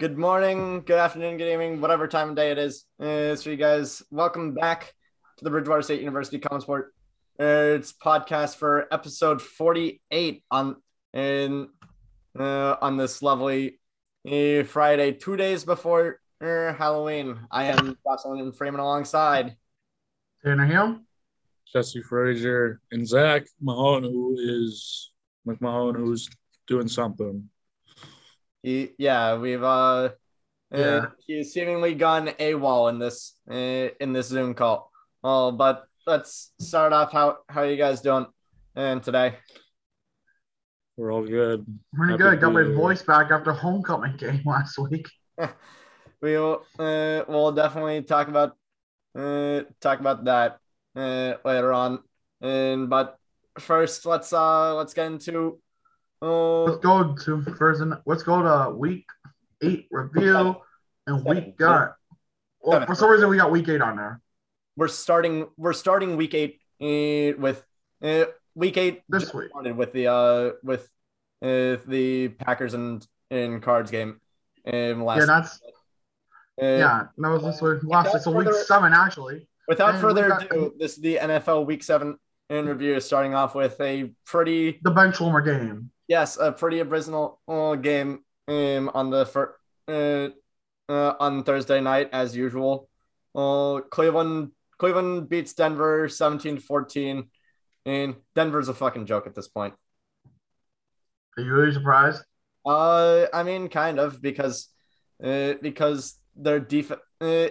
Good morning, good afternoon, good evening, whatever time of day it is. Uh, so, you guys, welcome back to the Bridgewater State University Common Sport. Uh, it's podcast for episode 48 on in uh, on this lovely uh, Friday, two days before uh, Halloween. I am Jocelyn Freeman alongside Tanner Hill. Jesse Frazier and Zach Mahone, who is McMahon, who's doing something. He, yeah, we've uh, Yeah. uh he's seemingly gone AWOL in this uh, in this Zoom call. Oh, but let's start off. How how you guys doing? And today, We're all good. Pretty Happy good. Got my voice back after homecoming game last week. we'll uh, we'll definitely talk about uh talk about that uh later on. And but first, let's uh let's get into Let's uh, go to first. and- Let's go to week eight review and week got. Well, for some reason we got week eight on there we're starting we're starting week eight uh, with uh, week eight this week. with the uh with uh, the Packers and in Cards game. Um, last Yeah, that's yeah. That was this week. Last Without so week seven actually. Without And further got- ado, this is the NFL Week Seven in review, starting off with a pretty The bench warmer game. Yes, a pretty abysmal uh, game um, on the fir- uh, uh, on Thursday night as usual. Uh, Cleveland Cleveland beats Denver 17-14. and Denver's a fucking joke at this point. Are you really surprised? Uh, I mean, kind of because uh, because their defense uh,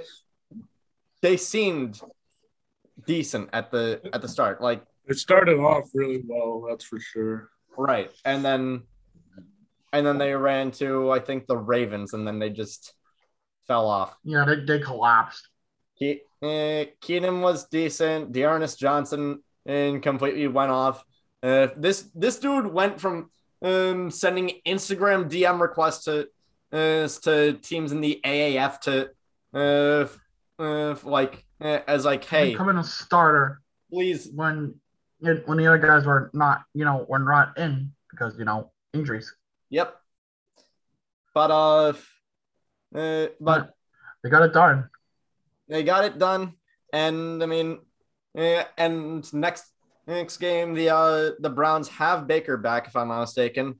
they seemed decent at the at the start, like It started off really well, that's for sure. Right, and then and then they ran to I think the Ravens, and then they just fell off. Yeah, they, they collapsed. Ke- uh, Keenum was decent. D'Ernest Johnson and completely went off. Uh, this this dude went from um, sending Instagram DM requests to uh, to teams in the AAF to uh, uh, like uh, as like hey Becoming a starter please when when the other guys were not, you know, were not in because you know injuries. yep. But uh, uh but They got it done. they got it done and i mean eh, and next next game the uh the browns have baker back if i'm not mistaken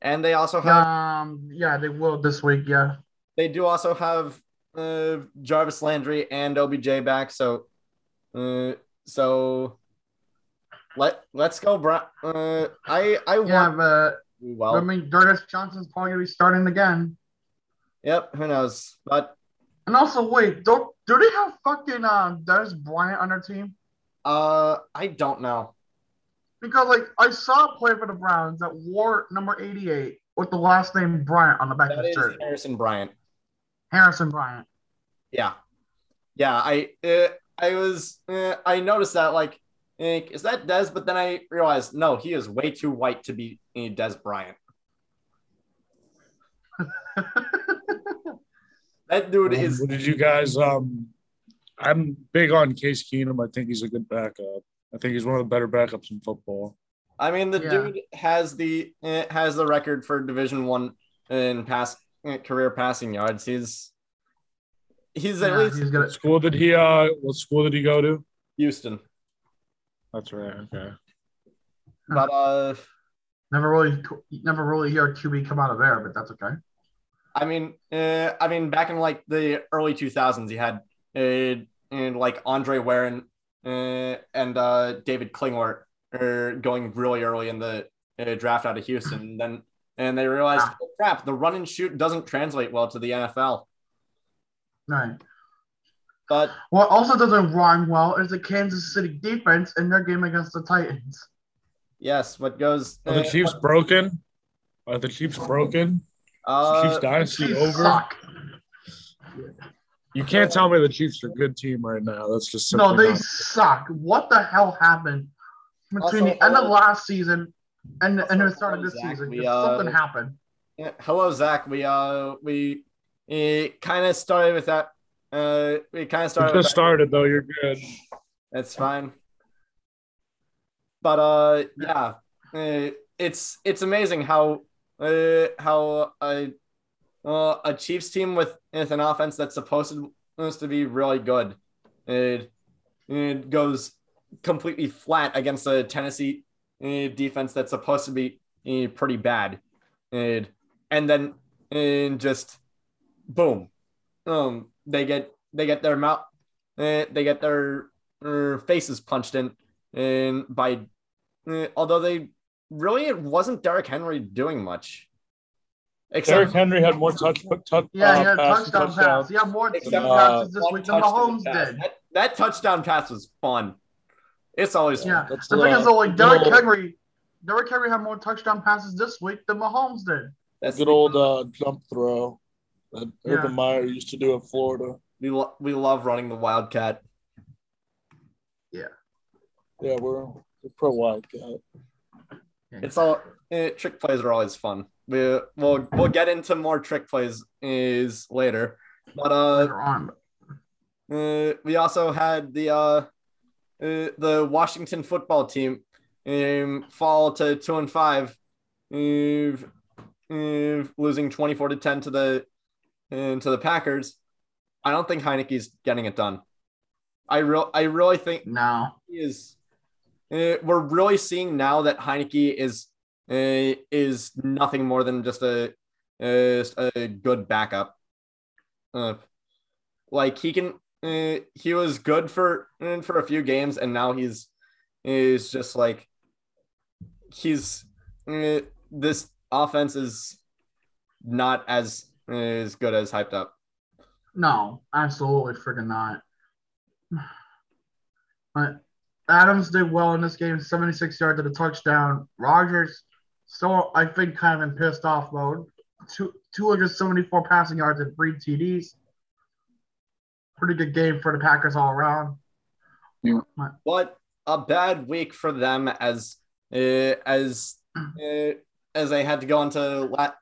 and they also have Um, yeah, they will this week. Yeah, they do also have uh jarvis landry and obj back so uh so let let's go brown uh i i yeah, want but well I mean, Curtis Johnson's probably gonna be starting again. yep who knows but And also, wait, don't do they have fucking uh, Des Bryant on their team? uh i don't know Because like I saw a player for the Browns that wore number eighty-eight with the last name Bryant on the back of that his is shirt. harrison bryant Harrison Bryant. Yeah, yeah. I uh, I was uh, I noticed that like, is that Des? But then I realized no, he is way too white to be Des Bryant. That dude Um, is what did you guys um I'm big on Case Keenum. I think he's a good backup. I think he's one of the better backups in football. I mean, the Yeah. dude has the eh, has the record for Division One in pass eh, career passing yards. He's he's at Yeah, least he's What gonna. school did he uh what school did he go to? Houston, That's right. Okay. but uh, Never really, never really hear QB come out of there, but that's okay. I mean, uh, I mean, back in like the early 2000s, you had uh, and like Andre Ware uh, and uh, David Klingler are going really early in the uh, draft out of Houston. And then and they realized, Ah. oh, crap, the run and shoot doesn't translate well to the NFL. Right. But What also doesn't rhyme well is the Kansas City defense in their game against the Titans. yes, what goes? Are the uh, Chiefs broken? Are the Chiefs broken? Is the Uh, Chiefs dynasty Chiefs over? suck. You can't tell me the Chiefs are a good team right now. That's just No, they not- suck. What the hell happened between Also, the end of uh, last season and, and the start of this Zach, season? we, uh, something happened. Yeah, hello, Zach. We uh we it kind of started with that. Uh, we kind of started. Just started though. You're good. It's fine. But uh, yeah, uh, it's it's amazing how uh how uh uh, a Chiefs team with, with an offense that's supposed to, supposed to be really good. It, it goes completely flat against a Tennessee uh, defense that's supposed to be uh, pretty bad. And, and then and just boom, um, they get they get their mouth, uh, they get their uh, faces punched in, and by uh, although they really it wasn't Derrick Henry doing much. Except, Derrick Henry had more touch, touch Yeah, uh, he had pass touchdown and pass. He had more Except, touchdown uh, passes this week than Mahomes did. That, that touchdown pass was fun. It's always Yeah, That's the the- thing is though, like Derrick good Henry, Derrick Henry had more touchdown passes this week than Mahomes did. That's Good old uh, jump throw that Yeah. Urban Meyer used to do in Florida. we lo- we love running the Wildcat. Yeah, we're, we're pro Wildcat. It's all eh, trick plays are always fun. We we'll we'll get into more trick plays is later, but uh, Later on. uh we also had the uh, uh the Washington football team um fall to two and five, uh, uh, losing twenty four to ten to the uh, to the Packers. I don't think Heinicke's getting it done. I real I really think No. he is uh, we're really seeing now that Heineke is uh, is nothing more than just a uh, a good backup. Uh, like he can, uh, he was good for for a few games, and now he's is just like he's uh, this offense is not as as good as hyped up. No, absolutely freaking not. But Adams did well in this game, 76 yards at a touchdown. Rodgers, still, I think, kind of in pissed off mode. Two, 274 passing yards and three TDs. Pretty good game for the Packers all around. Yeah. but a bad week for them as uh, as uh, as they had to go into la-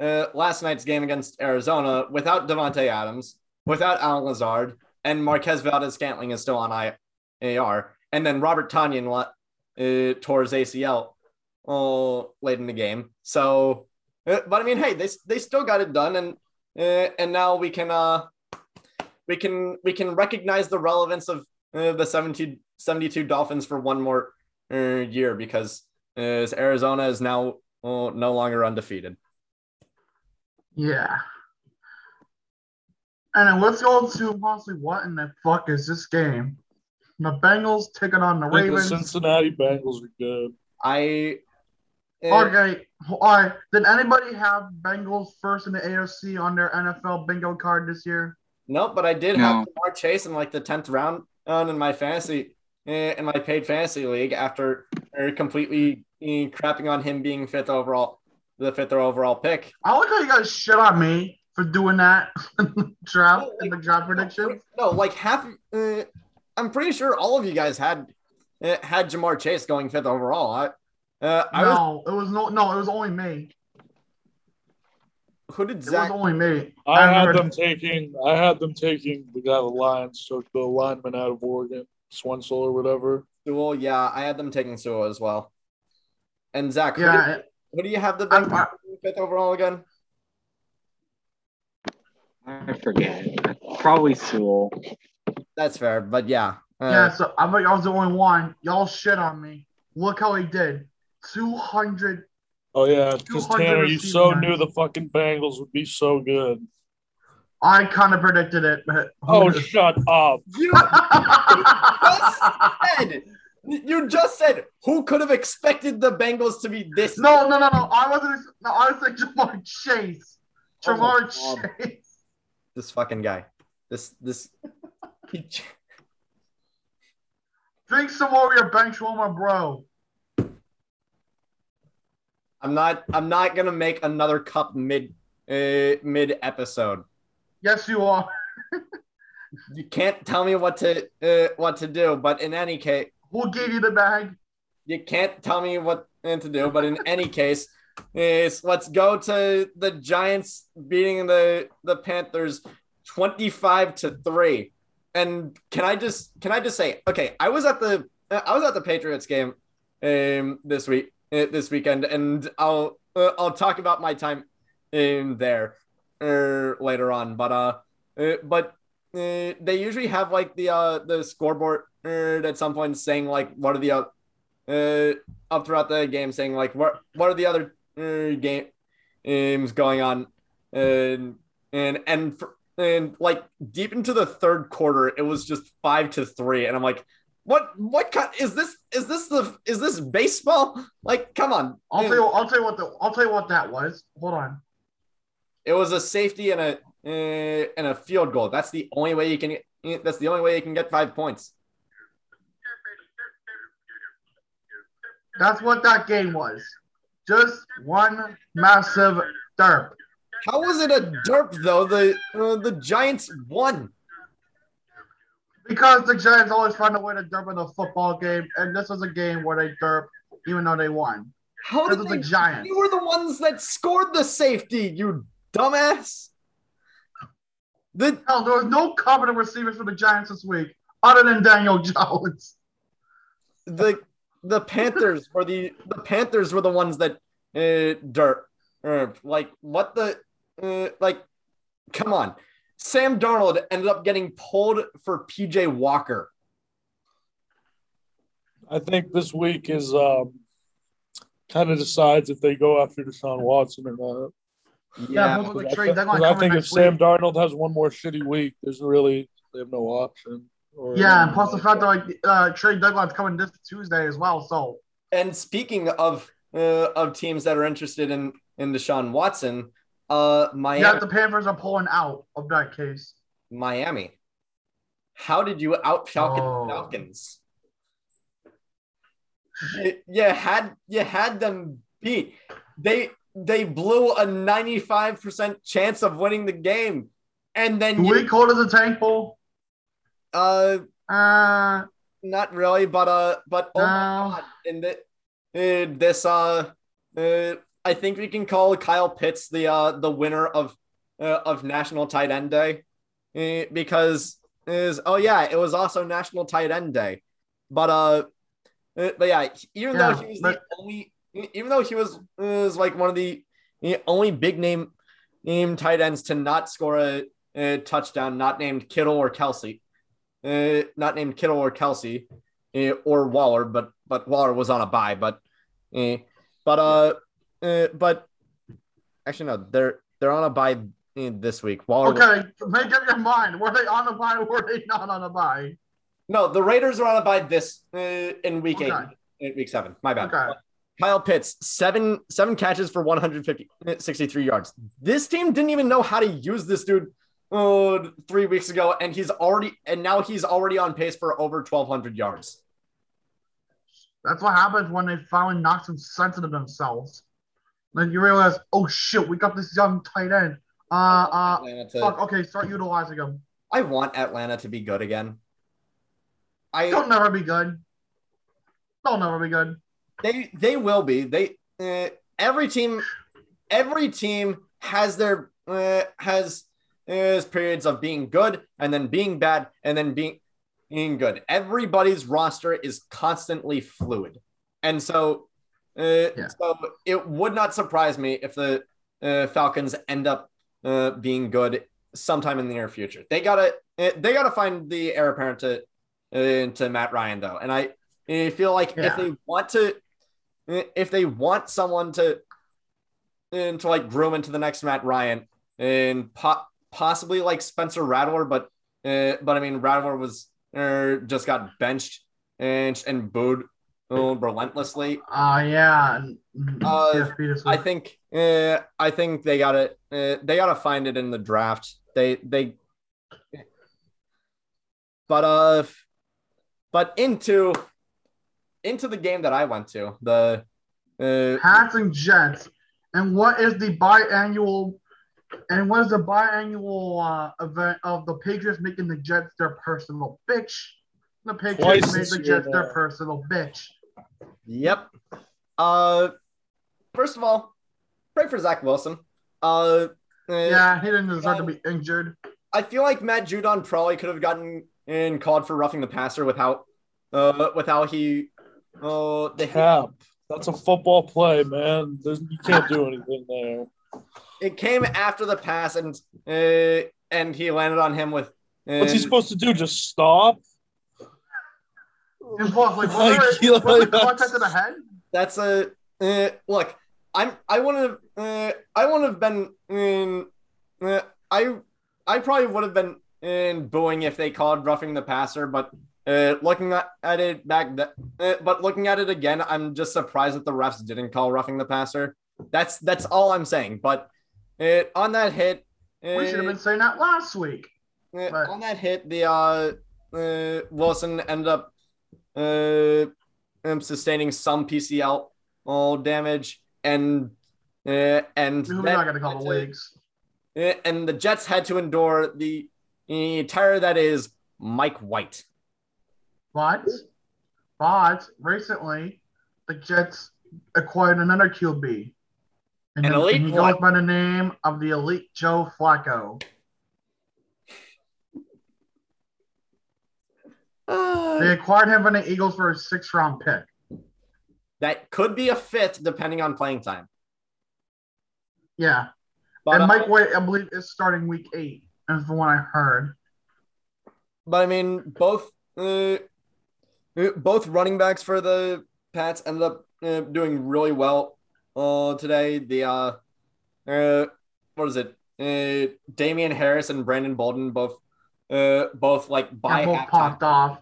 uh, last night's game against Arizona without Davante Adams, without Allen Lazard, and Marquez Valdes-Scantling is still on I- AR, and then Robert Tonyan uh, tore his ACL uh, late in the game. So, uh, but I mean, hey, they they still got it done, and uh, and now we can uh we can we can recognize the relevance of uh, the 72, 72 Dolphins for one more uh, year because Arizona is now no longer undefeated. Yeah. And then let's go to honestly, what in the fuck is this game? The Bengals taking on the I think the Cincinnati Bengals are good. I uh, Okay, all right. Did anybody have Bengals first in the AFC on their NFL bingo card this year? no, but I did No. have Ja'Marr Chase in like the tenth round on in my fantasy uh, in my paid fantasy league after uh, completely uh, crapping on him being fifth overall, the fifth overall pick. I like how you guys shit on me for doing that in draft No, in the like- draft predictions. No, like half. Uh, I'm pretty sure all of you guys had uh, had Ja'Marr Chase going fifth overall. I, uh, I was. No, it was no, no, it was only me. Who did It Zach? was only me. I had remember- them taking. I had them taking the guy the Lions took the lineman out of Oregon, Swensel or whatever. Sewell, yeah, I had them taking Sewell as well. And Zach, who, Yeah, did, who do you have the I'm- Bengals fifth overall again? I forget. Probably Sewell. That's fair, but yeah, uh, yeah. So I think I was the only one. Y'all shit on me. Look how he did. Two hundred. Oh yeah, because 200 Tanner, you so yards. knew the fucking Bengals would be so good. I kind of predicted it, but Oh, shut up! you said you just said who could have expected the Bengals to be this? no, no, no, no. I wasn't. No, I was saying Ja'Marr Chase. Oh Ja'Marr God. Chase. This fucking guy. This this. he- Drink some more of your bench warmer, bro. I'm not. I'm not gonna make another cup mid uh, mid episode. Yes, you are. You can't tell me what to uh, what to do. But in any case, Who gave you the bag? you can't tell me what to do. But in any case, is let's go to the Giants beating the the Panthers twenty five to three. And can I just can I just say okay? I was at the I was at the Patriots game um this week uh, this weekend, and I'll uh, I'll talk about my time in there. er, later on, but uh, uh but uh, they usually have like the uh the scoreboard at some point saying like what are the uh, uh up throughout the game saying like what what are the other uh, game games going on and and and for, and like deep into the third quarter it was just five to three and i'm like what what kind is this is this the is this baseball like come on I'll tell you. I'll tell you what the. I'll tell you what that was. Hold on. it was a safety and a uh, and a field goal that's the only way you can that's the only way you can get five points That's what that game was. Just one massive derp. how was it a derp though the uh, the giants won Because the Giants always find a way to derp in a football game, and this was a game where they derp even though they won. how did they the Giants. you were the ones that scored the safety you dumbass the Hell, there was no competent receivers for the Giants this week other than Daniel Jones. the the Panthers were the the Panthers were the ones that uh, dirt uh, like what the uh, like come on Sam Darnold ended up getting pulled for PJ Walker I think this week is um, kind of decides if they go after Deshaun Watson or not. Yeah, yeah but- I, trade thi- deadline 'cause I think if next Sam week. Darnold has one more shitty week, there's really they have no option. Or, Yeah, and plus the fact that like uh, trade deadline's coming this Tuesday as well. So and speaking of uh, of teams that are interested in in Deshaun Watson uh Miami yeah, the Panthers are pulling out of that case. Miami how did you out Falcon Oh. Falcons you, you had you had them beat. They they blew a 95% chance of winning the game. And then Do you, we call it a tank bowl? Uh Uh, not really, but uh but oh my god, in the uh, this uh uh I think we can call Kyle Pitts the uh the winner of uh, of National Tight End Day. Uh, because is oh yeah, it was also National Tight End Day. But uh uh, but yeah, even though Yeah, he was but- the only even though he was was like one of the, the only big name name tight ends to not score a, a touchdown, not named Kittle or Kelsey, uh, not named Kittle or Kelsey, uh, or Waller, but but Waller was on a bye, but uh, but uh, uh but actually no, they're they're on a bye this week. Waller was- okay, make up your mind. Were they on a bye? or were they not on a bye? no, the Raiders are on a bye this in week eight, in week seven. My bad. Okay. Kyle Pitts, seven seven catches for 150, 63 yards. This team didn't even know how to use this dude uh, three weeks ago, and he's already and now he's already on pace for over 1,200 yards. That's what happens when they finally knock some sense into themselves. Then you realize, oh shit, we got this young tight end. Uh, uh, to- fuck. Okay, start utilizing him. I want Atlanta to be good again. I They'll never be good. They'll never be good. they they will be. They uh, every team every team has their uh, has has periods of being good and then being bad and then being being good. Everybody's roster is constantly fluid, and so uh, Yeah. so it would not surprise me if the uh, Falcons end up uh, being good sometime in the near future. They gotta uh, they gotta find the heir apparent to uh, to Matt Ryan though, and I, I feel like if they want to if they want someone to and to like groom into the next Matt Ryan and po- possibly like Spencer Rattler, but uh, but I mean Rattler was uh, just got benched and and booed uh, relentlessly. Uh, yeah. Uh, I think uh, I think they gotta uh, they gotta find it in the draft. They they but uh but into into the game that I went to the uh, Pats and Jets. And what is the biannual and was the biannual uh, event of the Patriots making the Jets their personal bitch? The Patriots Twice made the year Jets their personal bitch. Yep. Uh, first of all, pray for Zach Wilson. Uh, uh, Yeah, he didn't deserve to be injured. I feel like Matt Judon probably could have gotten in called for roughing the passer without, uh, without he, uh, the Cap. That's a football play, man. There's, you can't do anything there. It came after the pass, and uh, and he landed on him with. Uh, What's he supposed to do? Just stop? And plus, like, Like, was you there, was like there that's- contact to the head? That's a uh, look. I'm. I want to. Uh, I want to have been. In, uh, I. I probably would have been in booing if they called roughing the passer, but uh, looking at, at it back, th- uh, but looking at it again, I'm just surprised that the refs didn't call roughing the passer. That's that's all I'm saying. But uh, on that hit, uh, We should have been saying that last week. but- on that hit, the uh, uh, Wilson ended up uh, um, sustaining some PCL uh, damage, and uh, and We're not going to call the had to- leagues. uh, and the Jets had to endure the terror that is Mike White. But, but recently, the Jets acquired another QB. And, An the- elite and he goes by the name of the elite Joe Flacco. They acquired him from the Eagles for a six round pick. that could be a fit depending on playing time. Yeah. But, and uh, Mike White, I believe, is starting week eight, is the one I heard. But I mean, both uh, uh, both running backs for the Pats ended up uh, doing really well uh, today. The uh, uh, what is it? Uh, Damien Harris and Brandon Bolden both uh, both like by both popped off.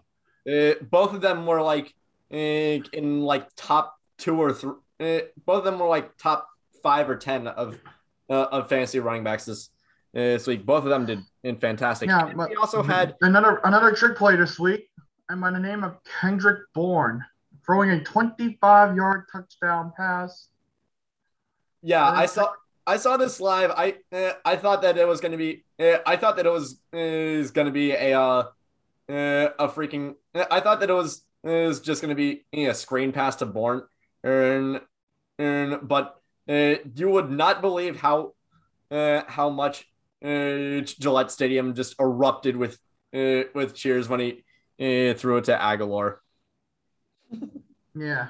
Uh, both of them were like uh, in like top two or three. Uh, both of them were like top five or ten of uh, of fantasy running backs this uh, this week. Both of them did in fantastic. Yeah, And but we also had another another trick play this week, and by the name of Kendrick Bourne, throwing a 25 yard touchdown pass. Yeah, I saw I saw this live. I uh, I thought that it was going to be uh, I thought that it was is going to be a uh, uh, a freaking I thought that it was is just going to be a screen pass to Bourne and and but uh, you would not believe how uh, how much Gillette Stadium just erupted with with cheers when he threw it to Aguilar. Yeah.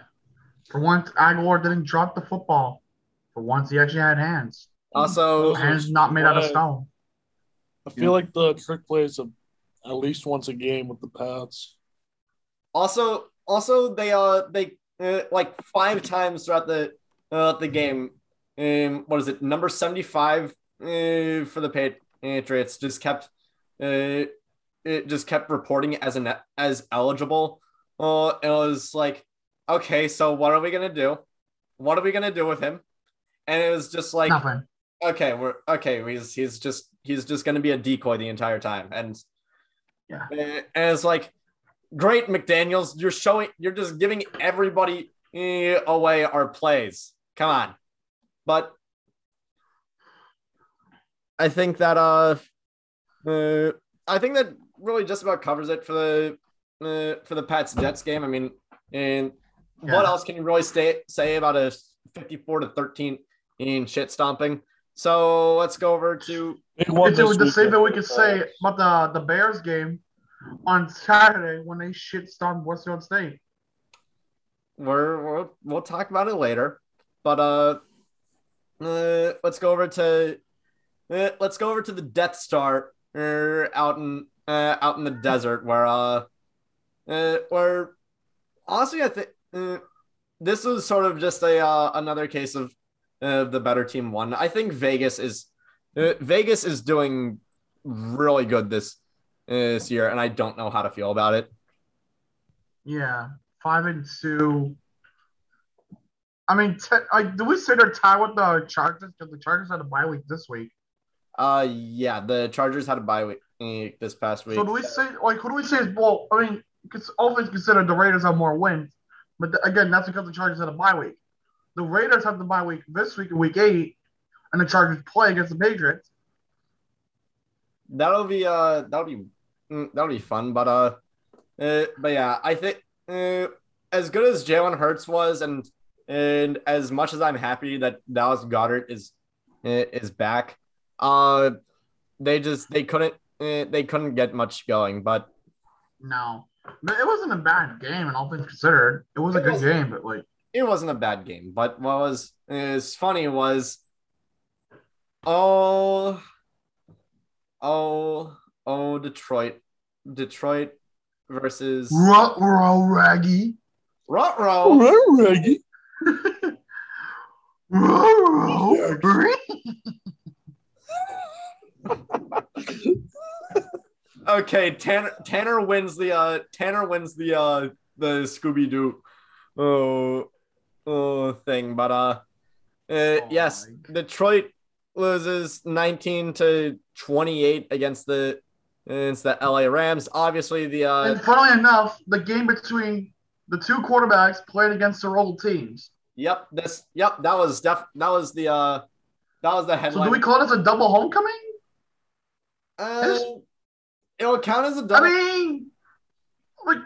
For once, Aguilar didn't drop the football. For once, he actually had hands. Also, Hands not made out of stone. I feel like the trick plays a, at least once a game with the Pats. Also, also they uh they uh, like five times throughout the uh, the game. Um, what is it? Number seventy five uh, for the Pat- Patriots just kept uh it just kept reporting as an as eligible. Uh, it was like, okay, so what are we gonna do? What are we gonna do with him? And it was just like, Nothing. okay, we're okay. He's he's just he's just gonna be a decoy the entire time, and Yeah. and it's like, great McDaniels, you're showing, you're just giving everybody eh, away our plays. Come on, but I think that uh, uh I think that really just about covers it for the uh, for the Pats Jets game. I mean, and what else can you really stay, say about a 54 to 13 in shit stomping? So let's go over to Big one It's the same thing we could say about the, the Bears game on Saturday when they shit stomped Westfield State. we're, we're we'll talk about it later, but uh, uh let's go over to uh, let's go over to the Death Star uh, out in uh, out in the desert where uh, uh where honestly I think uh, this was sort of just a uh, another case of uh, the better team won. I think Vegas is uh, Vegas is doing really good this this year, and I don't know how to feel about it. Yeah, five and two. I mean, te- like, do we say they're tied with the Chargers? Because the Chargers had a bye week this week. Uh, yeah, the Chargers had a bye week eh, this past week. So do we say like who do we say is well? I mean, because all things considered, the Raiders have more wins, but th- again, that's because the Chargers had a bye week. The Raiders have the bye week this week in Week Eight, and the Chargers play against the Patriots. That'll be uh, that'll be mm, that'll be fun. But uh, uh but yeah, I think uh, as good as Jalen Hurts was, and and as much as I'm happy that Dallas Goedert is eh, is back, uh, they just they couldn't uh, they couldn't get much going. But No, it wasn't a bad game, and all things considered, it was a It good was- game. But like, it wasn't a bad game. But what was is funny was Oh, oh, oh, Detroit. Detroit versus Ruh-roh, Raggy. Ruh-roh. Reggie. Ruh-roh, Raggy. Okay, Tanner Tanner wins the uh Tanner wins the uh the Scooby Doo oh oh thing, but uh, uh Oh yes, Detroit loses 19 to 28 against the against the LA Rams. Obviously, the uh And funnily enough, the game between the two quarterbacks played against their old teams. yep this yep that was def that was the uh that was the headline. So do we call this a double homecoming? uh, it will count as a double. I mean, like,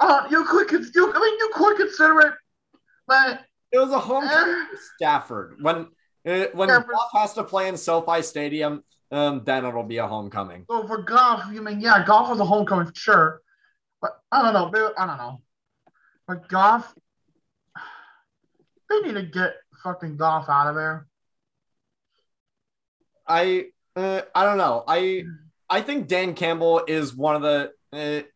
uh, you could, you, I mean, you could consider it, but It was a homecoming eh, for Stafford. When uh, when Stafford. Goff has to play in SoFi Stadium, um, then it'll be a homecoming. so for Goff, you mean yeah, Goff was a homecoming for sure, but I don't know, I don't know, but Goff, they need to get fucking Goff out of there. I uh, I don't know. I I think Dan Campbell is one of the uh,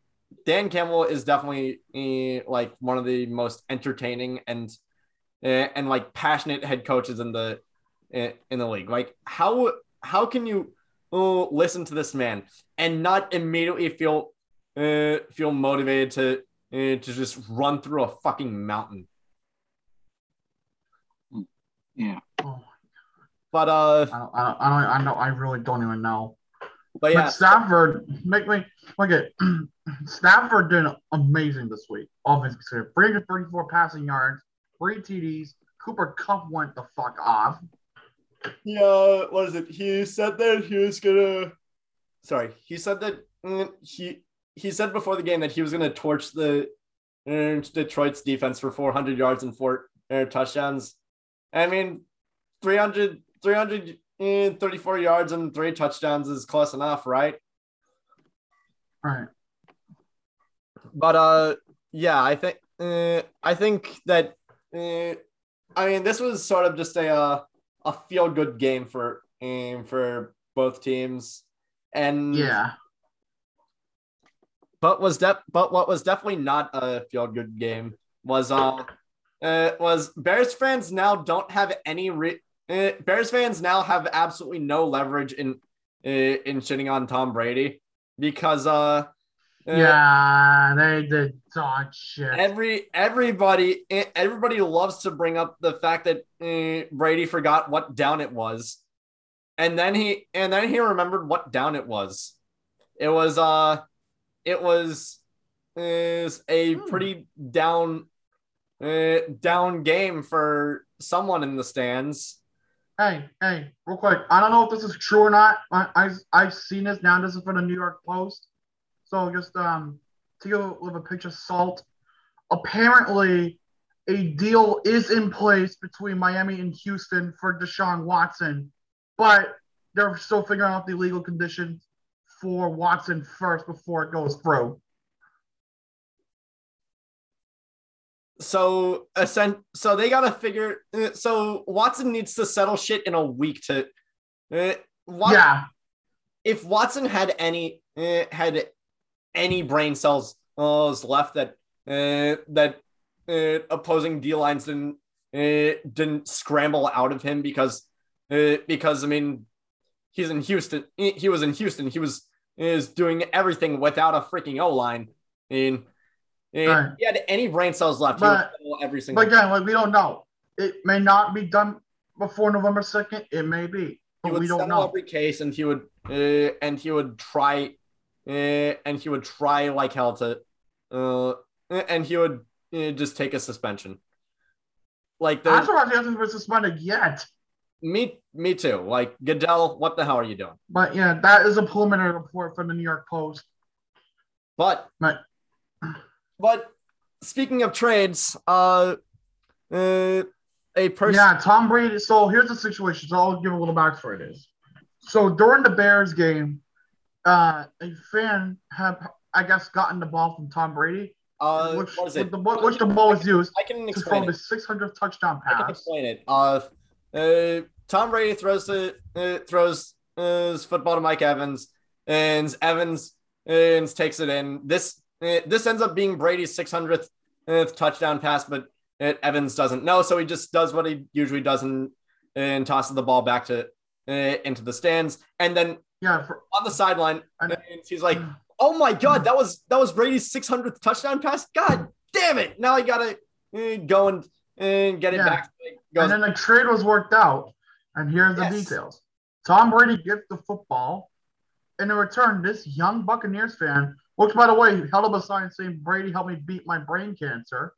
Dan Campbell is definitely uh, like one of the most entertaining and uh, and like passionate head coaches in the uh, in the league. Like how how can you uh, listen to this man and not immediately feel uh, feel motivated to uh, to just run through a fucking mountain? Yeah. Oh, But uh, I don't, I don't, I don't, I know, I really don't even know. But yeah, But Stafford, make me look at Stafford doing amazing this week. Offense considered 334 passing yards, three TDs. Cooper Kupp went the fuck off. Yeah, what is it? He said that he was gonna. Sorry, he said that mm, he he said before the game that he was gonna torch the uh, Detroit's defense for 400 yards and four uh, touchdowns. I mean, 300 300 334 yards and three touchdowns is close enough, right? Right. But uh, yeah, I think uh, I think that uh, I mean this was sort of just a uh, a feel good game for um, for both teams, and Yeah. but was def- but what was definitely not a feel good game was uh, uh was Bears fans now don't have any re- Bears fans now have absolutely no leverage in uh, in shitting on Tom Brady because uh, uh Yeah, they did dog shit. every everybody everybody loves to bring up the fact that uh, Brady forgot what down it was, and then he and then he remembered what down it was. It was uh, it was is a Hmm. pretty down uh, down game for someone in the stands. Hey, hey, real quick. I don't know if this is true or not. I, I I've seen this now. This is for the New York Post. So just um take it with a pinch of salt. Apparently, a deal is in place between Miami and Houston for Deshaun Watson, but they're still figuring out the legal conditions for Watson first before it goes through. So ascent, so they gotta figure. uh, So Watson needs to settle shit in a week to. Uh, Wat- Yeah, if Watson had any uh, had any brain cells uh, left that uh, that uh, opposing D lines didn't uh, didn't scramble out of him because uh, because I mean he's in Houston. He was in Houston. He was is doing everything without a freaking O line. And, and Right. he had any brain cells left. But- he would every single. but again, like we don't know. It may not be done before November second. It may be, but we don't know. every case, and he would uh, and he would try, uh, and he would try like hell to, uh, and he would uh, just take a suspension. Like I'm there's surprised he hasn't been suspended yet. me, me too. Like Goodell, what the hell are you doing? But yeah, that is a preliminary report from the New York Post. But But but speaking of trades, uh, uh, a person. yeah, Tom Brady. So here's the situation. So I'll give a little backstory. to this. So during the Bears game, uh, a fan had, I guess, gotten the ball from Tom Brady, Uh, which, what is it? The, ball- which the ball was used I can explain to throw explain the it. 600 touchdown pass. I can explain it. Uh, uh, Tom Brady throws the uh, throws uh, his football to Mike Evans, and Evans and takes it in. This uh, this ends up being Brady's 600th uh, touchdown pass, but uh, Evans doesn't know, so he just does what he usually does and, and tosses the ball back to uh, into the stands, and then Yeah, for, on the sideline, and he's like, "Oh my god, that was that was Brady's 600th touchdown pass. God damn it! Now I gotta uh, go and and get it Yeah. back." Goes, and then the trade was worked out. And here's the Yes. details. Tom Brady gets the football. And in return, this young Buccaneers fan, which by the way held up a sign saying Brady helped me beat my brain cancer.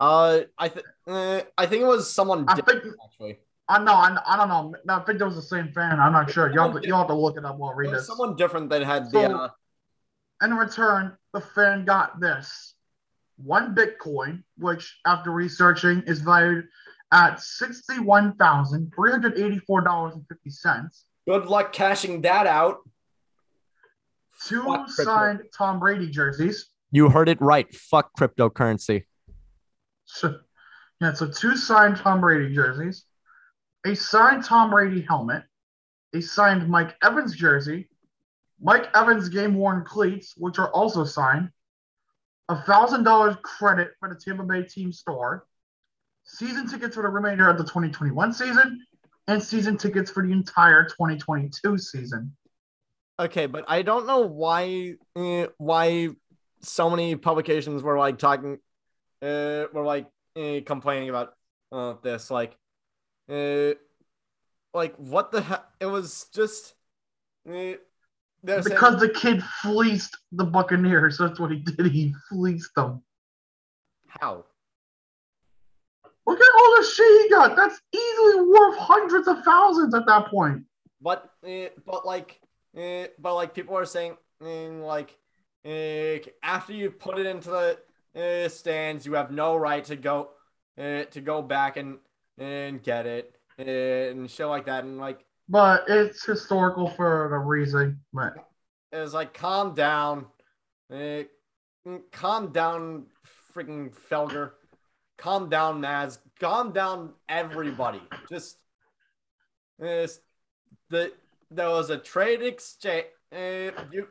uh, I think uh, I think it was someone I think actually. I know I, I don't know. I think it was the same fan. I'm not sure. You have to, you have to look it up while I It read this. someone different that had the. Uh, And in return, the fan got this one Bitcoin, which after researching is valued at $61,384.50. good luck cashing that out. Two Fuck crypto. signed Tom Brady jerseys. You heard it right. Fuck cryptocurrency. So, yeah, so two signed Tom Brady jerseys, a signed Tom Brady helmet, a signed Mike Evans jersey, Mike Evans game worn cleats, which are also signed, a thousand dollars credit for the Tampa Bay team store, season tickets for the remainder of the 2021 season, and season tickets for the entire 2022 season. Okay, but I don't know why uh, why so many publications were like talking, uh, were like uh, complaining about uh, this. Like, uh, like what the hell? It was just. Uh, they're saying- Because the kid fleeced the Buccaneers. That's what he did. He fleeced them. how? Look at all the shit he got. That's easily worth hundreds of thousands at that point. But uh, but like uh, but like people are saying mm, like uh, after you put it into the uh, stands, you have no right to go uh, to go back and and get it uh, and shit like that. And like But it's historical for a reason. But it was like calm down, uh, mm, calm down, freaking Felger, calm down, Maz, calm down, everybody. Just uh, the there was a trade exchange. Uh, you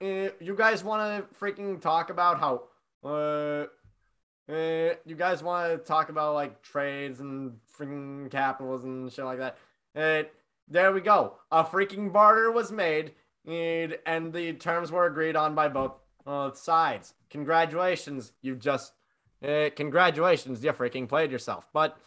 uh, you guys want to freaking talk about how uh, uh, you guys want to talk about like trades and freaking capitalism and shit like that. Uh, there we go. A freaking barter was made, and, and the terms were agreed on by both uh, sides. Congratulations, you just. Uh, congratulations, you freaking played yourself. But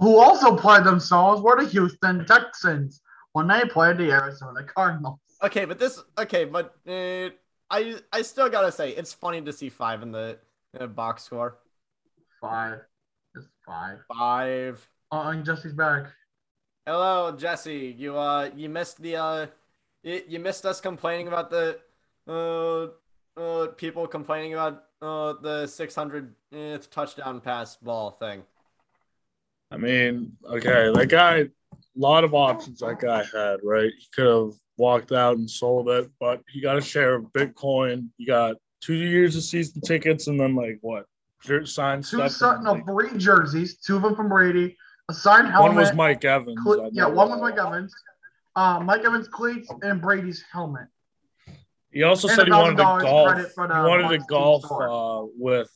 who also played themselves were the Houston Texans when they played the Arizona Cardinals. okay, but this okay, but uh, I I still gotta say it's funny to see five in the uh, box score. Five. It's five. Five. Oh, and Jesse's back. Hello, Jesse. You uh you missed the uh you, you missed us complaining about the uh uh people complaining about uh the 600 touchdown pass ball thing. I mean, okay, that guy, a lot of options that guy had, right? He could have walked out and sold it, but he got a share of Bitcoin. You got two years of season tickets, and then like what? Signed Two stuff. no, three jerseys, two of them from Brady, a signed helmet. One was Mike Evans. cle- yeah, one was Mike Evans. Uh, Mike Evans cleats and Brady's helmet. He also and said he wanted to $1,000 golf. He wanted to golf uh, with.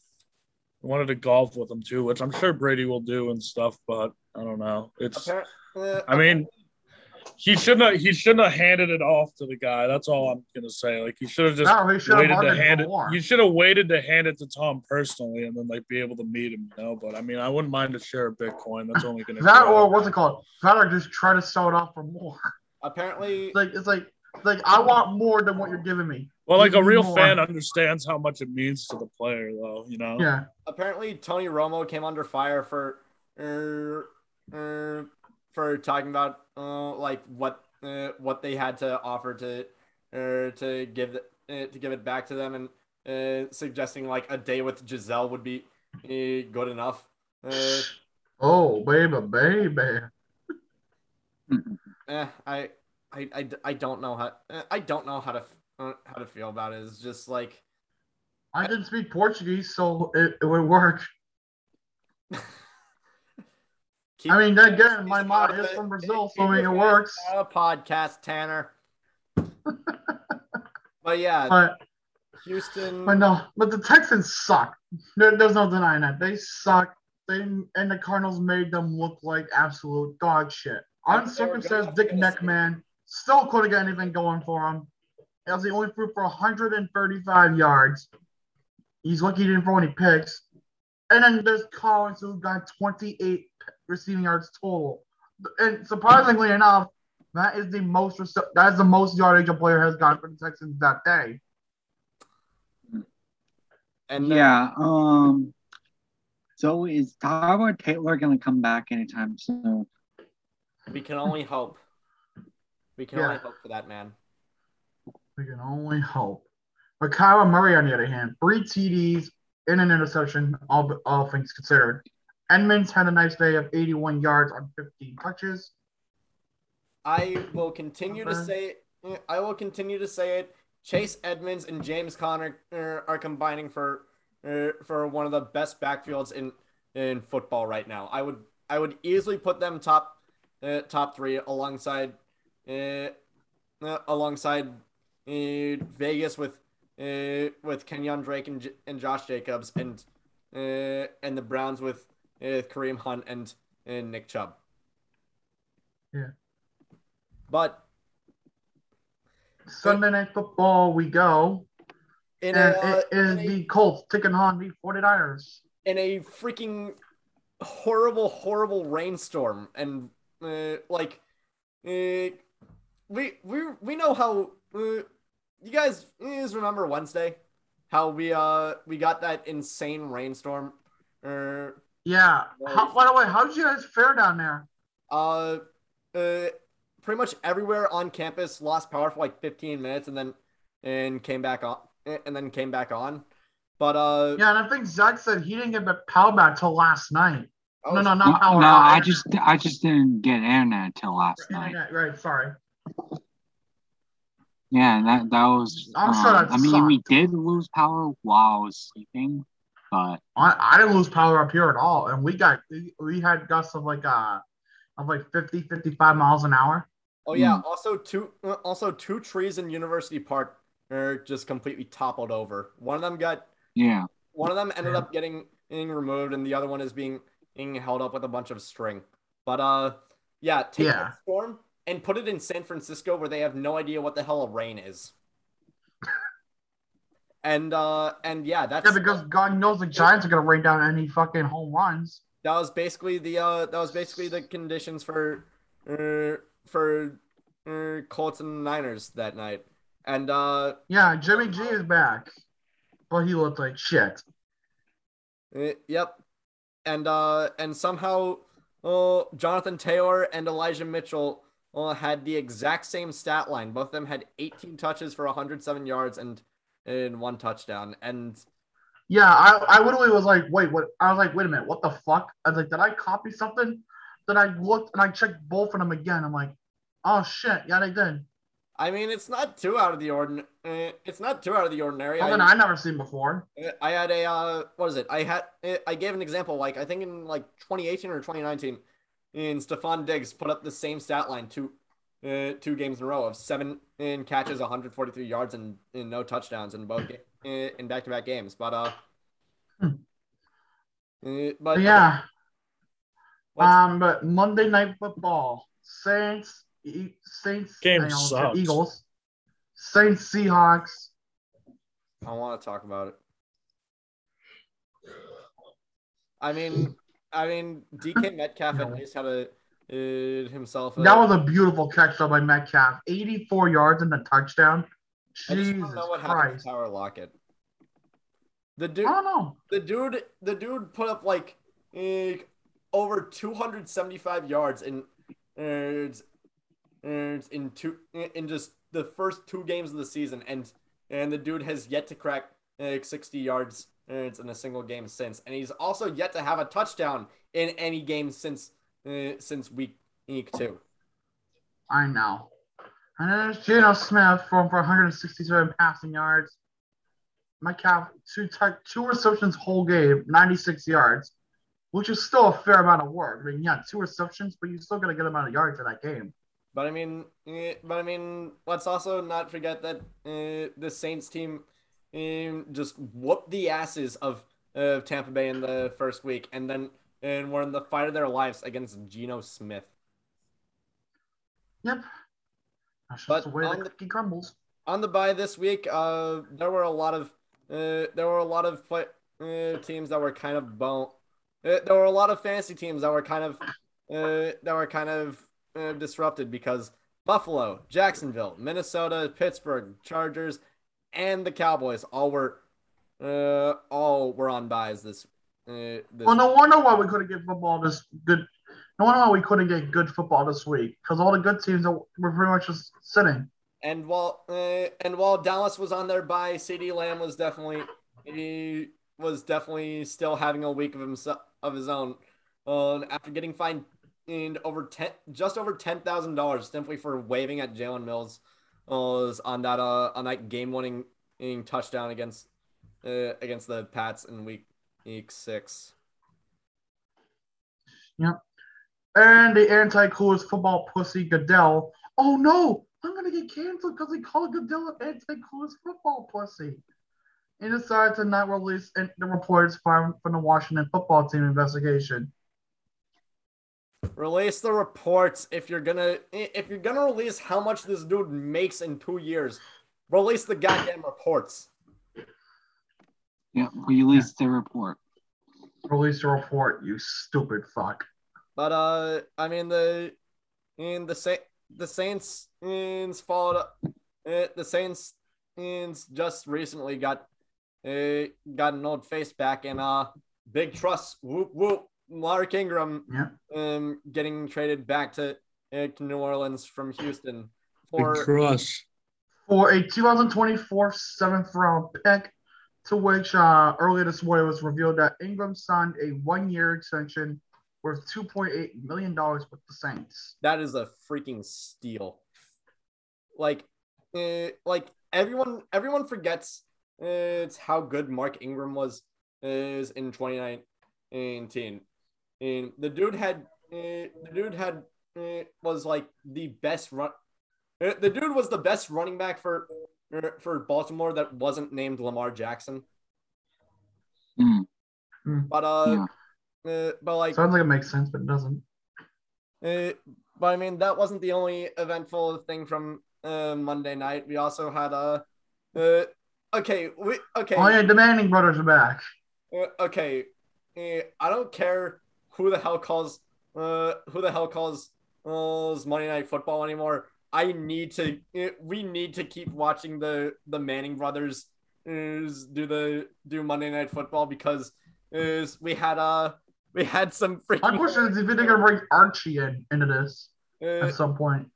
He Wanted to golf with him too, which I'm sure Brady will do and stuff. But I don't know. It's. Appar- uh, I mean, he shouldn't. Have, he shouldn't have handed it off to the guy. That's all I'm gonna say. Like he should have just No, he should have waited to hand it. more. You should have waited to hand it to Tom personally, and then like be able to meet him. You know, but I mean, I wouldn't mind a share of Bitcoin. That's only gonna That or what's it called? That or just try to sell it off for more. apparently It's like it's like it's like I want more than what you're giving me. Well, like a real more. fan understands how much it means to the player, though. You know. Yeah. apparently Tony Romo came under fire for uh, uh, for talking about uh, like what uh, what they had to offer to uh, to give the, uh, to give it back to them and uh, suggesting like a day with Gisele would be uh, good enough. Uh, Oh baby, baby. eh, I, I, I, I don't know how I don't know how to Uh, how to feel about it. It's just like I didn't speak Portuguese, so it, it would work. I mean, again, my mom is from. Brazil, so I mean, it works. of podcast, Tanner. but yeah, But Houston. but no, but the Texans suck. There, there's no denying that they suck. They and the Cardinals made them look like absolute dog shit. Uncircumcised Dick it. Neckman still couldn't get anything going for him. He was the only threw for 135 yards. He's lucky he didn't throw any picks. And then there's Collins who got 28 receiving yards total. And surprisingly enough, that is the most that is the most yardage a player has gotten for the Texans that day. and then- Yeah. Um. So is Tyrod Taylor gonna come back anytime soon? We can only hope. We can Yeah. only hope for that man. We can only hope. But Kyler Murray, on the other hand, three TDs and an interception, all, all things considered. Edmonds had a nice day of 81 yards on 15 touches. I will continue to say it. I will continue to say it. Chase Edmonds and James Conner uh, are combining for uh, for one of the best backfields in in football right now. I would I would easily put them top uh, top three alongside uh, uh, alongside uh, Vegas with uh, with Kenyon Drake and, J- and Josh Jacobs and uh, and the Browns with uh, Kareem Hunt and, and Nick Chubb. Yeah. But Sunday night football, we go. in And a, it is in a the Colts taking on the 49ers. in a freaking horrible, horrible rainstorm, and uh, like, uh, we we we know how uh, you guys you guys remember Wednesday, how we uh we got that insane rainstorm, uh, Yeah. How, by the way, how did you guys fare down there? uh, uh, pretty much everywhere on campus lost power for like 15 minutes, and then and came back on, and then came back on, but uh, Yeah, and I think Zach said he didn't get the power back till last night. I No, was- no, No, not power. no, out. I just I just didn't get internet until last night. Internet, right, sorry. Yeah, that that was. I'm sure um, that I mean, we did lose power while I was sleeping, but I, I didn't lose power up here at all. And we got we, we had gusts of like uh of like 50, 55 miles an hour. Oh yeah. Also two uh, also two trees in University Park are just completely toppled over. One of them got yeah, one of them ended Yeah. up getting getting removed, and the other one is being being held up with a bunch of string. But uh, yeah, take Yeah. that storm and put it in San Francisco where they have no idea what the hell a rain is. and uh, and yeah, that's Yeah, because God knows the Giants are gonna rain down any fucking home runs. that was basically the uh that was basically the conditions for uh, for uh, Colts and Niners that night. And uh Yeah, Jimmy G is back. But he looked like shit. Uh, yep. And uh and somehow uh, Jonathan Taylor and Elijah Mitchell uh, had the exact same stat line. Both of them had 18 touches for 107 yards and in one touchdown. And Yeah, I, I literally was like, wait, what? I was like, wait a minute, what the fuck? I was like, did I copy something? Then I looked and I checked both of them again. I'm like, oh shit, yeah, they did. I mean, it's not too out of the ordinary. Uh, it's not too out of the ordinary. Something I, I never seen before. I had a uh, what is it? I had I gave an example like I think in like 2018 or 2019, and Stefon Diggs put up the same stat line two uh, two games in a row of seven in catches, 143 yards, and, and no touchdowns in both ga- uh, in back to back games. But uh, Hmm. uh, but But yeah, what's- um, but Monday night football, Saints, E- Saints, Game I sucks. Eagles, Saints, Seahawks. I want to talk about it. I mean, I mean, DK Metcalf at least had a uh, himself. A, That was a beautiful catch though by Metcalf, 84 yards and a touchdown. I just Jesus want to know what happened Christ! to Tyler Lockett. The I dude, don't know. the dude, the dude put up like over 275 yards in uh, uh, in two in just the first two games of the season, and and the dude has yet to crack uh, 60 yards uh, in a single game since, and he's also yet to have a touchdown in any game since uh, since week week two. I know. And then there's Geno Smith from for 167 passing yards. My Metcalf two two receptions whole game, 96 yards. which is still a fair amount of work. I mean, yeah, two receptions, but you still got a good amount of yards in that game. But I mean, eh, but I mean, let's also not forget that uh, the Saints team um, just whooped the asses of uh, Tampa Bay in the first week, and then and were in the fight of their lives against Geno Smith. Yep. That's But just the way on the the- crumbles. On the bye this week, uh, there were a lot of uh, there were a lot of play, uh, teams that were kind of bone. Uh, there were a lot of fantasy teams that were kind of uh, that were kind of uh, disrupted because Buffalo, Jacksonville, Minnesota, Pittsburgh, Chargers, and the Cowboys all were uh, all were on buys this. Uh, this Well, no wonder why we couldn't get football this good. No wonder why we couldn't get good football this week because all the good teams were pretty much just sitting. And while uh, and while Dallas was on their bye, CeeDee Lamb was definitely he was definitely still having a week of himself of his own. Uh, after getting fined in over ten, just over ten thousand dollars simply for waving at Jalen Mills, was on that uh on that game winning touchdown against uh, against the Pats in week week six. Yep. And the anti-coolest football pussy Goodell. Oh no, I'm gonna get canceled because they call Goodell an anti-coolest football pussy. He decided to not release the reports from, from the Washington football team investigation. Release the reports if you're gonna if you're gonna release how much this dude makes in two years. Release the goddamn reports. Yeah, release the report. Release the report, you stupid fuck. But uh, I mean the in the Sa- the Saints ins followed up. Uh, the Saints ins just recently got uh, got an old face back and uh big trust whoop whoop Mark Ingram Yeah. um getting traded back to, uh, to New Orleans from Houston Big for crush. For a 2024 seventh round pick, to which uh, earlier this morning was revealed that Ingram signed a one year extension worth $2.8 million with the Saints. that is a freaking steal. Like, uh, like everyone, everyone forgets uh, it's how good Mark Ingram was is in 2019. And the dude had, uh, the dude had uh, was like the best run. Uh, the dude was the best running back for uh, for Baltimore that wasn't named Lamar Jackson. Hmm. But uh, uh but like Sounds like it makes sense, but it doesn't. Uh, but I mean, that wasn't the only eventful thing from uh, Monday night. We also had a. Uh, okay, we okay. Oh, yeah, the Manning Brothers are back. uh, okay. Uh, I don't care who the hell calls uh, who the hell calls uh, Monday Night Football anymore. I need to. Uh, we need to keep watching the the Manning brothers uh, do the do Monday Night Football because uh, we had uh we had some My freaking question is if they're to bring Archie in, into this uh, at some point.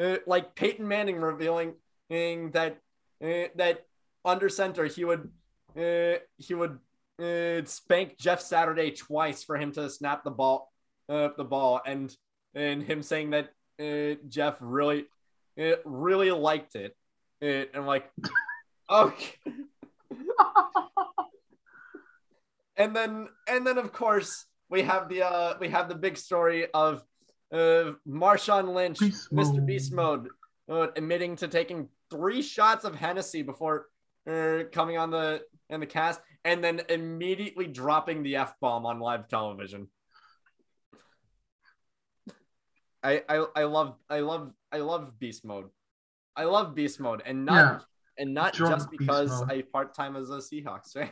uh, like Peyton Manning revealing that uh, that under center he would uh, he would uh, spank Jeff Saturday twice for him to snap the ball uh, the ball and and him saying that uh, Jeff really uh, really liked it uh, and like okay and then and then of course we have the uh we have the big story of uh Marshawn Lynch, Beast Mr. Beast Mode, uh, admitting to taking three shots of Hennessy before uh, coming on the in the cast, and then immediately dropping the f bomb on live television. I, I I love I love I love Beast Mode. I love Beast Mode, and not Yeah. and not Drunk just because I part time as a Seahawks fan.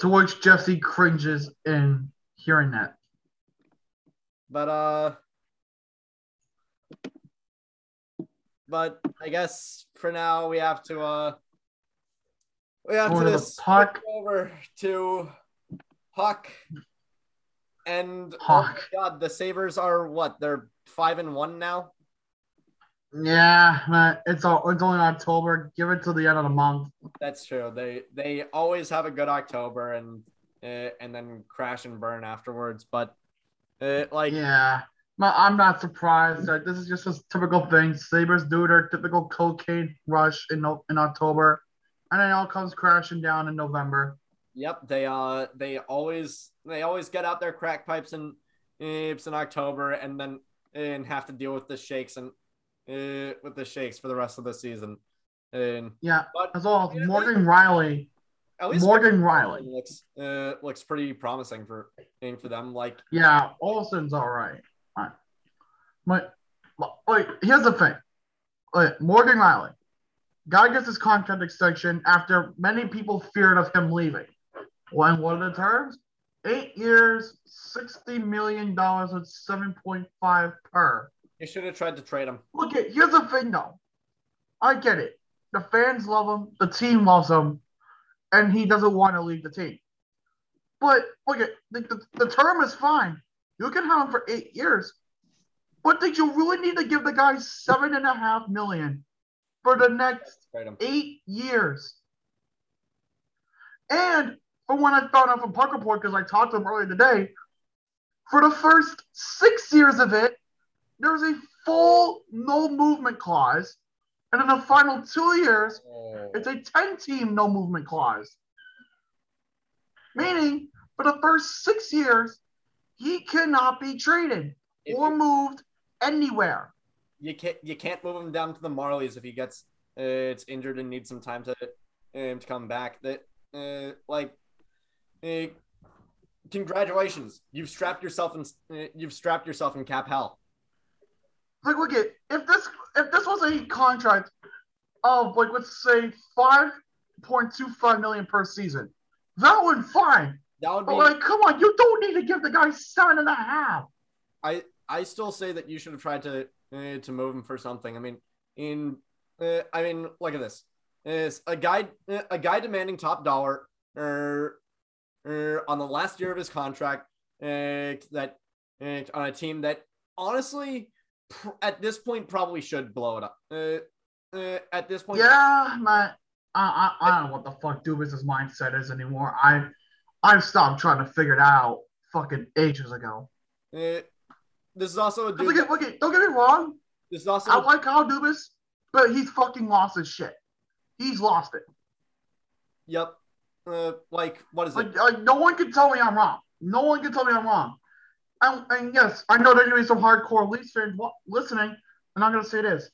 To which Jesse cringes in hearing that. But uh but I guess for now we have to uh we have Over to to the switch puck. over to Puck and Puck. oh god the Sabres are what they're five and one now Yeah, man, it's all, it's only October. Give it to the end of the month. that's true they they always have a good October and uh, and then crash and burn afterwards but uh, like Yeah. I'm not surprised. Like, this is just a typical thing. Sabres do their typical cocaine rush in, in October, and it all comes crashing down in November. Yep, they uh they always they always get out their crack pipes and it's in October and then and have to deal with the shakes and uh, with the shakes for the rest of the season. And Yeah, but as well. Morgan Rielly. at least Morgan Rielly. looks uh looks pretty promising for for them. Like Yeah, Olsen's all right. All right. But like, here's the thing. Like, Morgan Rielly, guy gets his contract extension after many people feared of him leaving. When what are the terms? Eight years, sixty million dollars with seven point five per. you should have tried to trade him. Look at here's the thing though. I get it. The fans love him, the team loves him, and he doesn't want to leave the team. But look at the, the, the term is fine. You can have him for eight years. But did you really need to give the guy seven and a half million for the next eight years? And for when I found out from Puck Report, because I talked to him earlier today, for the first six years of it, there's a full no movement clause. And in the final two years, Oh. it's a 10 team no movement clause. Meaning, for the first six years, he cannot be traded or moved anywhere. You can't you can't move him down to the Marlies if he gets uh, it's injured and needs some time to um, to come back. That uh, like uh, congratulations, you've strapped yourself in uh, you've strapped yourself in cap hell. Like, look at if this if this was a contract of like let's say five point two five million per season, that would be fine. That would But be like, come on, you don't need to give the guy seven and a half. I I still say that you should have tried to uh, to move him for something. I mean, in uh, I mean, look at this. Is a guy uh, a guy demanding top dollar er, er, on the last year of his contract uh, that uh, on a team that honestly pr- at this point probably should blow it up. Uh, uh, at this point, Yeah, man. I, I, I don't know what the fuck Dubas' mindset is anymore. I I've stopped trying to figure it out fucking ages ago. uh, this is also a dude. Look at, look at, don't get me wrong. This is also I like Kyle Dubas, but he's fucking lost his shit. He's lost it. yep. Uh, like what is it? Like, like no one can tell me I'm wrong. No one can tell me I'm wrong. And, and yes, I know there's gonna be some hardcore Leafs fans listening, and I'm gonna say this: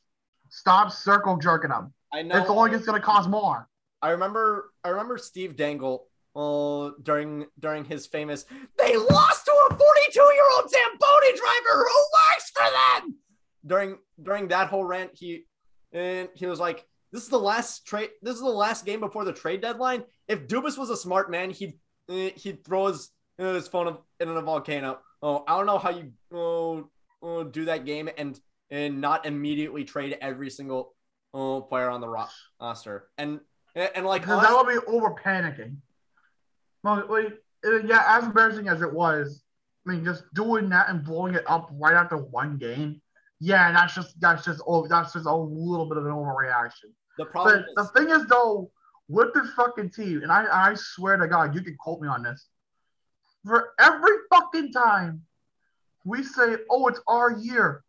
stop circle jerking them. I know. It's only just gonna cost more. I remember I remember Steve Dangle uh, during during his famous they lost to a 42 year old Zamboni driver. Who works for them? During during that whole rant he and he was like this is the last trade this is the last game before the trade deadline. If Dubas was a smart man he'd uh, he'd throw his uh, his phone in a volcano. Oh I don't know how you uh, uh, do that game and and not immediately trade every single uh, player on the ro- roster. And and, and like Because that would be over panicking. Well, yeah, as embarrassing as it was, I mean, just doing that and blowing it up right after one game, yeah, that's just that's just oh, that's just a little bit of an overreaction. The problem But the thing is, though, with this fucking team, and I I swear to God, you can quote me on this. For every fucking time we say, "Oh, it's our year,"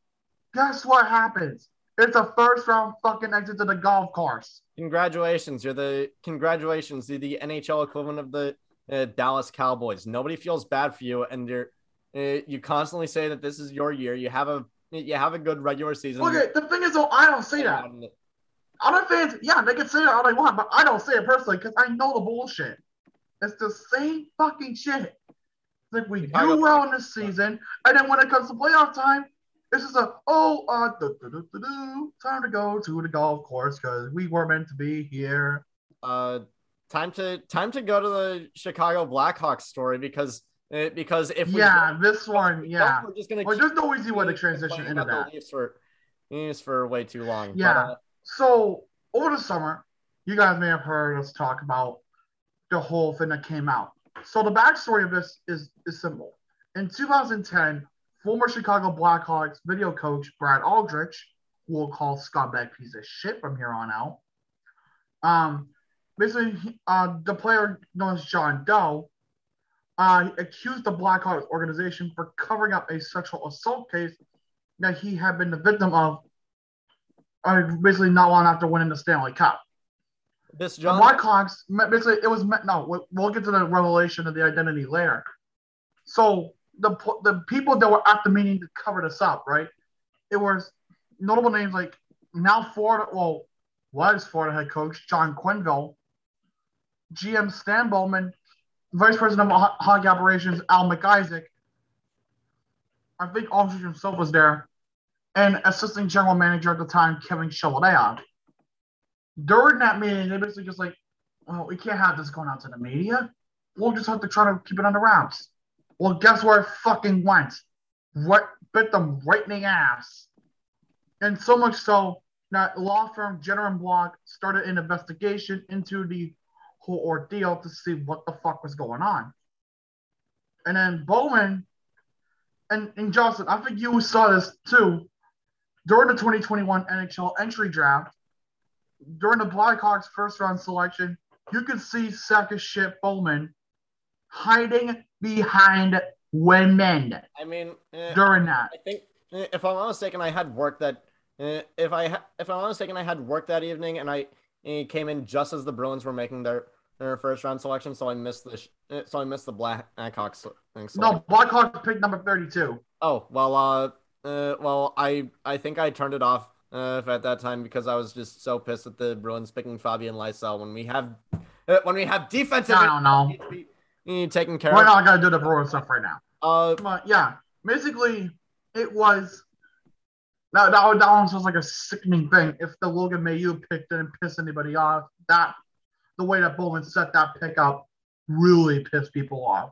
guess what happens? It's a first round fucking exit to the golf course. congratulations. You're the congratulations. You're the NHL equivalent of the uh, Dallas Cowboys. Nobody feels bad for you, and you're uh, you constantly say that this is your year. You have a you have a good regular season. Okay, the thing is, though, I don't say that. Other fans, yeah, they can say it all they want, but I don't say it personally because I know the bullshit. It's the same fucking shit. It's like we do well in this season, and then when it comes to playoff time, it's just a oh, uh, do, do, do, time to go to the golf course because we were meant to be here. Uh, time to time to go to the Chicago Blackhawks story because uh, because if we yeah, this one, yeah. we're just gonna Well, there's no easy way to transition into that. Leafs for Leafs for way too long. But, Yeah. uh, So over the summer, you guys may have heard us talk about the whole thing that came out. So the backstory of this is is simple. In 2010, former Chicago Blackhawks video coach Brad Aldrich, who we'll call scumbag piece of shit from here on out, um, basically uh, the player known as John Doe, uh, accused the Blackhawks organization for covering up a sexual assault case that he had been the victim of are basically not long after winning the Stanley Cup. This The John. Blackhawks, basically, it was meant. No, we'll- we'll get to the revelation of the identity later. So the the people that were at the meeting to cover this up, right? It was notable names like now Florida, well, was Florida head coach John Quenneville, GM Stan Bowman, Vice President of Ho- Hockey Operations Al MacIsaac. I think Officer himself was there, and Assistant General Manager at the time Kevin Cheveldayoff during that meeting, they basically just like, well, we can't have this going out to the media. We'll just have to try to keep it under wraps. Well, guess where it fucking went? What bit them right in the ass. And so much so that law firm Jenner and Block started an investigation into the whole ordeal to see what the fuck was going on. And then Bowman and, and Johnson, I think you saw this too. During the 2021 NHL entry draft, during the Blackhawks first round selection, you could see sack of shit Bowman hiding behind women I mean, eh, during that. I think eh, if I'm not mistaken, I had work that. eh, If I if I'm not mistaken, I had work that evening, and I eh, came in just as the Bruins were making their their first round selection, so I missed the so I missed the Blackhawks. No, Blackhawks picked number 32. Oh well, uh, uh, well, I I think I turned it off uh, at that time because I was just so pissed at the Bruins picking Fabian Lysell when we have uh, when we have defensive I don't know. be, eh, taken care We're of. not gonna do the Bruins stuff right now. Uh, But yeah, basically, it was that that, that one was like a sickening thing. If the Logan Mayu pick didn't piss anybody off, that the way that Bowman set that pick up really pissed people off.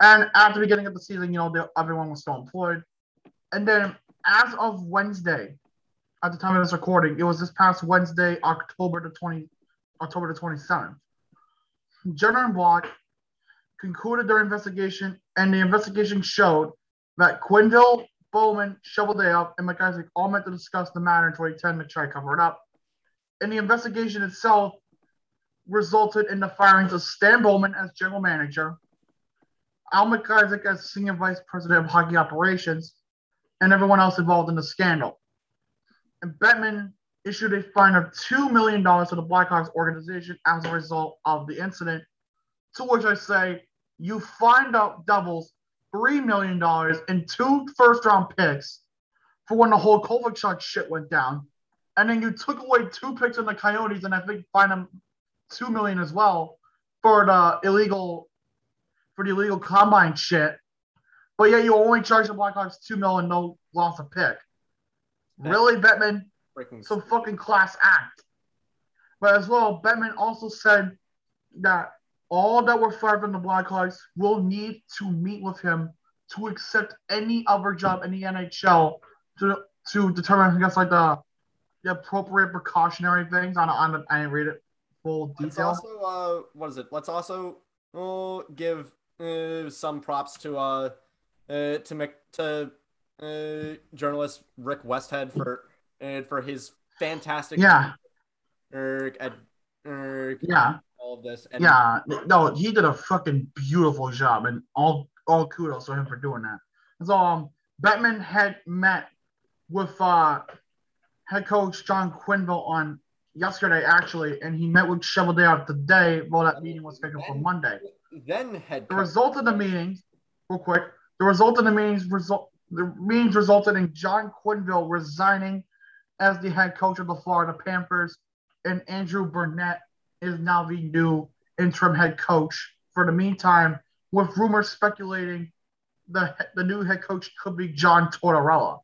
And at the beginning of the season, you know, the, everyone was still employed. And then as of Wednesday, at the time of this recording, it was this past Wednesday, October the 20, October the 27th. Jenner and Block concluded their investigation, and the investigation showed that Quenneville, Bowman, Cheveldayoff, and MacIsaac all met to discuss the matter in 2010 to try to cover it up. And the investigation itself resulted in the firings of Stan Bowman as general manager, Al McIsaac as senior vice president of hockey operations, and everyone else involved in the scandal. And Bettman issued a fine of $2 million to the Blackhawks organization as a result of the incident. To which I say, you find out doubles $3 million and two first round picks for when the whole Kovalchuk shit went down. And then you took away two picks in the Coyotes and I think find them two million as well for the illegal for the illegal combine shit. But yeah, you only charge the Blackhawks two million, no loss of pick. Really, Bettman? freaking some fucking class act. But as well, Bettman also said that all that were fired from the Blackhawks will need to meet with him to accept any other job in the NHL to to determine, I guess, like the the appropriate precautionary things. On on I didn't read it full Let's detail. also uh, what is it? Let's also uh, give uh, some props to uh, uh to Mc, to uh journalist Rick Westhead for uh, for his fantastic yeah, at yeah, of this and yeah. No, he did a fucking beautiful job, and all all kudos to him for doing that. So um, Bettman had met with uh head coach John Quenneville on yesterday actually, and he met with Cheveldayoff today. Well, that meeting was scheduled for Monday. then head The result of the meetings, real quick, the result of the meetings result the meetings resulted in John Quenneville resigning as the head coach of the Florida Panthers, and Andrew Brunette is now the new interim head coach. For the meantime, with rumors speculating the the new head coach could be John Tortorella.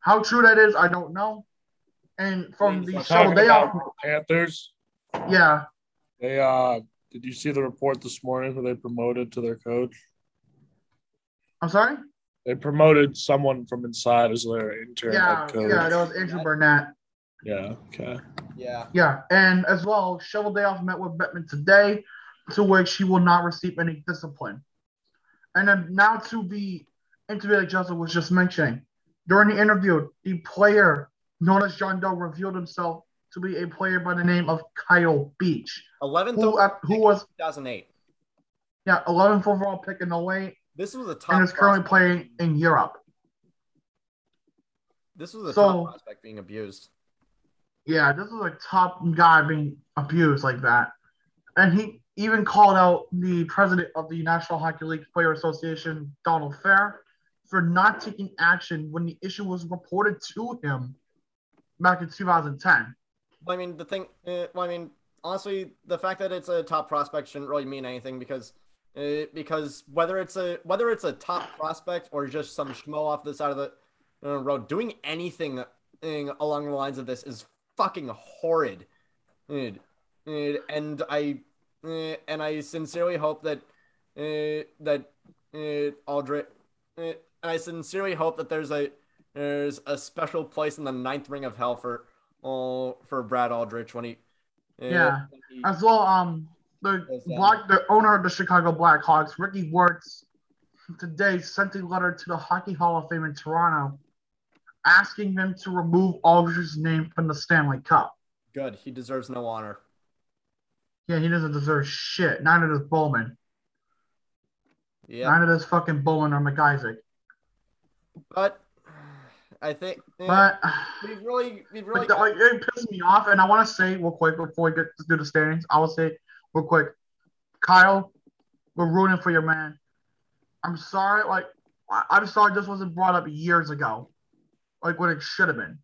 How true that is, I don't know. And from the show, they are, Panthers. yeah, They uh, did you see the report this morning who they promoted to their coach? I'm sorry. They promoted someone from inside as their intern Yeah, head coach. yeah, that was Andrew Brunette. Yeah, okay. Yeah. Yeah, and as well, Cheveldayoff met with Bettman today, to which he will not receive any discipline. And then now to the interview that Justin was just mentioning. During the interview, the player known as John Doe revealed himself to be a player by the name of Kyle Beach, 11th who, uh, who was 2008. yeah 11th overall pick in 08 This was a top and is currently prospect. playing in Europe. This was a So- top prospect being abused. Yeah, this is a top guy being abused like that. And he even called out the president of the National Hockey League Player Association, Donald Fehr, for not taking action when the issue was reported to him back in 2010. I mean, the thing, uh, well, I mean, honestly, the fact that it's a top prospect shouldn't really mean anything because, uh, because whether it's a whether it's a top prospect or just some schmo off the side of the uh, road, doing anything uh, along the lines of this is fucking horrid. And I, and I sincerely hope that, that Aldrich, I sincerely hope that there's a there's a special place in the ninth ring of hell for oh for Brad Aldrich when he Yeah. when he- As well, um, the black, the owner of the Chicago Blackhawks, Rocky Wirtz, today sent a letter to the Hockey Hall of Fame in Toronto, asking them to remove Aldrich's name from the Stanley Cup. good. He deserves no honor. Yeah, he doesn't deserve shit. Neither does Bowman. Yeah, Neither does fucking Bowman or MacIsaac. but I think But, we've really we've really the, like, it pisses me off, and I want to say real quick before we get to do the standings, I will say real quick, Kyle, we're rooting for your man. I'm sorry, like I'm sorry this wasn't brought up years ago, like what it should have been.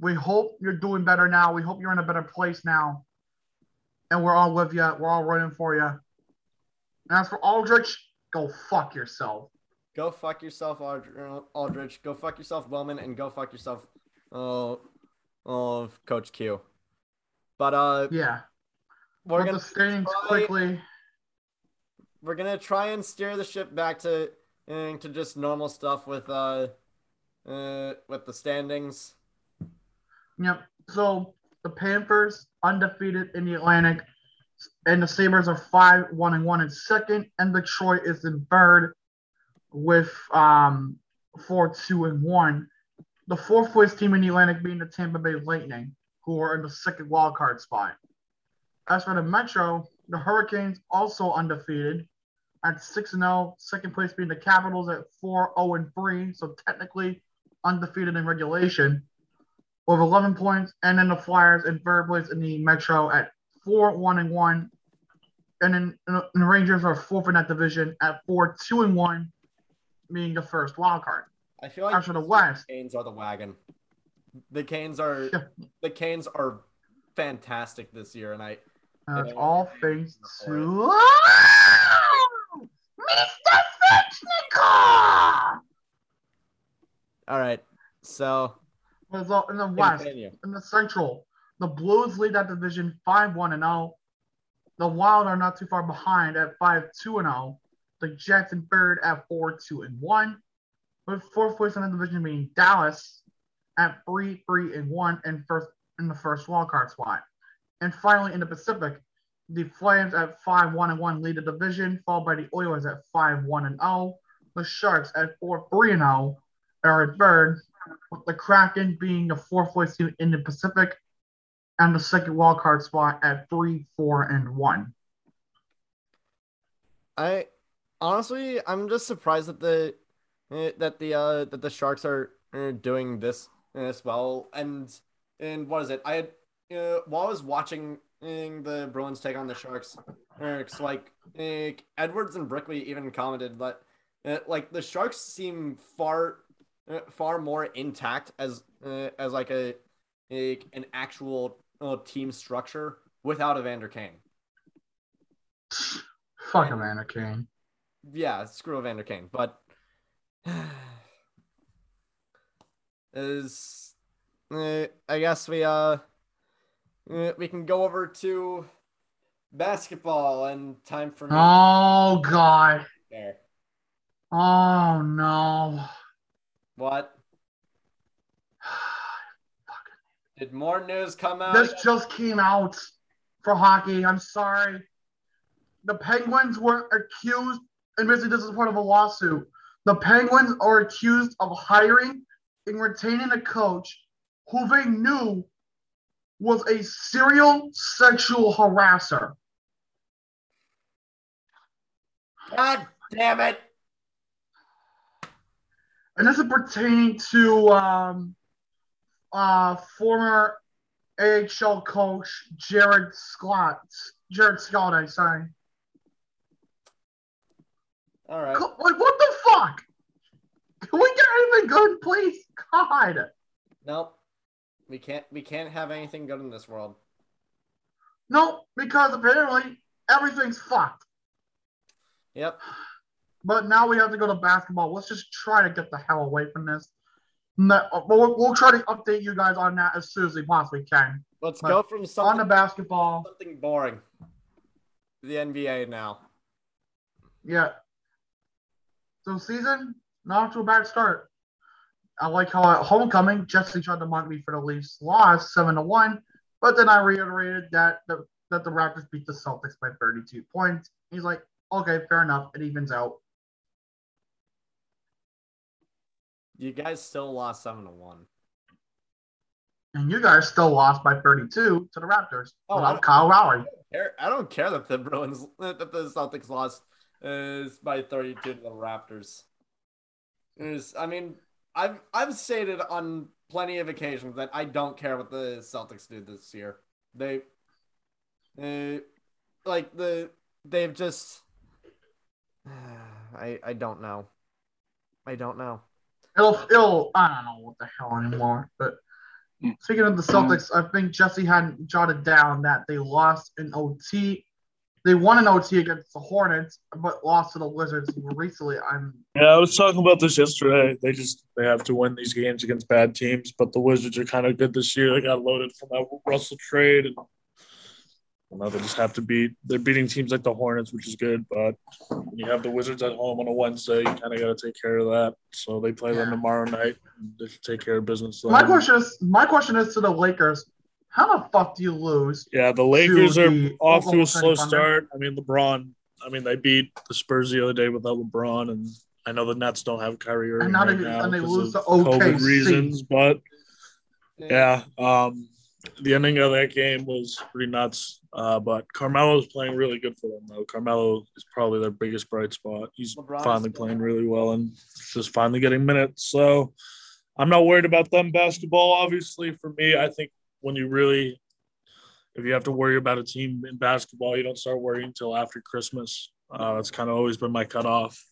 We hope you're doing better now. We hope you're in a better place now, and we're all with you. We're all rooting for you. And as for Aldrich, go fuck yourself. go fuck yourself, Ald- Aldrich. Go fuck yourself, Wellman, and go fuck yourself, oh, oh, Coach Q. But uh, Yeah. we're gonna try- quickly. we're gonna try and steer the ship back to uh, to just normal stuff with uh, uh, with the standings. Yep. So the Panthers undefeated in the Atlantic, and the Sabres are five one and one in second, and Detroit is in third with um four two and one. The fourth place team in the Atlantic being the Tampa Bay Lightning, who are in the second wild card spot. As for the Metro, the Hurricanes also undefeated at 6 0, second place being the Capitals at 4 0 and 3, so technically undefeated in regulation with 11 points, and then the Flyers in third place in the Metro at 4 1 and 1. And then and the Rangers are fourth in that division at 4 2 and 1, being the first wild card. I feel like for the West, Canes are the wagon. The Canes are Yeah. the Canes are fantastic this year, and I Yeah. all thanks to Mr. Svechnikov! All right. So in the West. continue. in the Central, the Blues lead that division 5 1 and 0. The Wild are not too far behind at 5 2 and 0. The Jets in third at 4 2 and 1. With fourth place in the division being Dallas at 3 3 and 1 and first in the first wild card spot. And finally in the Pacific, the Flames at 5 1 and 1 lead the division, followed by the Oilers at 5 1 and 0. The Sharks at 4 3 and 0 are in third, with the Kraken being the fourth place team in the Pacific and the second wild card spot at three, four, and one. I honestly, I'm just surprised that the eh, that the uh that the Sharks are uh, doing this as well. And and what is it? I had uh, while I was watching the Bruins take on the Sharks, it's like uh, Edwards and Brickley even commented that like the Sharks seem far uh, far more intact as uh, as like a, a an actual uh, team structure without Evander Kane. Fuck Amanda Kane. yeah, screw Evander Kane, but is uh, I guess we uh uh, we can go over to basketball and time for Oh God. there. Oh no. What did more news come out? This just came out for hockey. I'm sorry. The Penguins were accused, and basically this is part of a lawsuit. The Penguins are accused of hiring and retaining a coach who they knew was a serial sexual harasser. God damn it! And this is pertaining to um, uh, former AHL coach Jarrod Skalde. Jarrod Skalde, I sorry. All right. Like, what the fuck? Can we get anything good, please? God. Nope. We can't. We can't have anything good in this world. No, because apparently everything's fucked. Yep. But now we have to go to basketball. Let's just try to get the hell away from this. No, we'll, we'll try to update you guys on that as soon as we possibly can. Let's But go from something On the basketball, something boring. The NBA now. yeah. So season, not to a bad start. I like how at homecoming, Jesse tried to mock me for the Leafs loss, seven to one, but then I reiterated that the that the Raptors beat the Celtics by 32 points. He's like, okay, fair enough. It evens out. You guys still lost seven to one. And you guys still lost by 32 to the Raptors Oh, I without don't- Kyle Lowry. Care- I don't care that the Bruins that the Celtics lost is by 32 to the Raptors. Is I mean I've I've stated on plenty of occasions that I don't care what the Celtics do this year. They, uh, like the they've just I I don't know. I don't know. It'll, it'll, I don't know what the hell anymore. But Yeah. speaking of the Celtics, I think Jesse hadn't jotted down that they lost in OT. They won an OT against the Hornets, but lost to the Wizards recently. I'm Yeah, I was talking about this yesterday. They just they have to win these games against bad teams, but the Wizards are kind of good this year. They got loaded from that Russell trade, and well, now they just have to beat. They're beating teams like the Hornets, which is good. But when you have the Wizards at home on a Wednesday, you kind of got to take care of that. So they play them tomorrow night. And they should take care of business. my question is my question is to the Lakers. How the fuck do you lose? Yeah, the Lakers are the off to a slow start. I mean, LeBron. I mean, they beat the Spurs the other day without LeBron, and I know the Nets don't have Kyrie Irving now right they- now and they lose of to OKC. COVID reasons. But yeah, um, the ending of that game was pretty nuts. Uh, but Carmelo's playing really good for them, though. Carmelo is probably their biggest bright spot. He's LeBron finally is- playing really well and just finally getting minutes. So I'm not worried about them basketball. Obviously, for me, I think when you really, if you have to worry about a team in basketball, you don't start worrying until after Christmas. Uh, that's kind of always been my cutoff.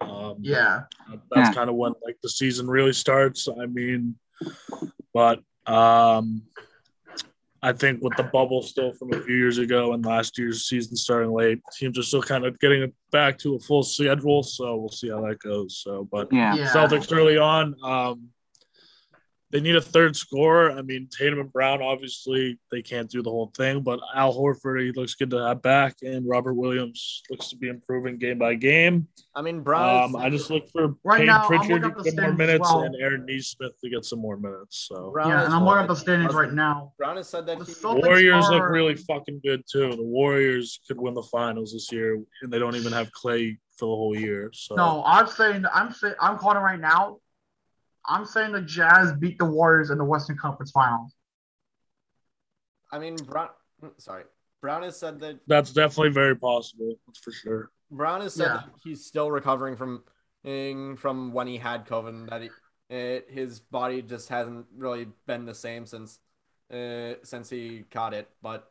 Um, Yeah. that's Yeah. kind of when like the season really starts. I mean, but um, I think with the bubble still from a few years ago and last year's season starting late, teams are still kind of getting it back to a full schedule. So we'll see how that goes. So, but Yeah. Yeah. Celtics early on, um, they need a third scorer. I mean, Tatum and Brown, obviously, they can't do the whole thing, but Al Horford, he looks good to have back, and Robert Williams looks to be improving game by game. I mean Brown. Um, I just look for Right Payne now, Pritchard looking to get more minutes well. and Aaron Nesmith to get some more minutes. So Brown Yeah, and I'm looking at the said- standings right now. Brown has said that The he, Celtics Warriors look really fucking good too. The Warriors could win the finals this year, and they don't even have Clay for the whole year. So No, I'm saying I'm saying I'm calling it right now. I'm saying the Jazz beat the Warriors in the Western Conference Finals. I mean Brown. Sorry, Brown has said that that's definitely very possible. That's for sure. Brown has said Yeah. that he's still recovering from from when he had COVID. That he, it, his body just hasn't really been the same since uh, since he caught it. But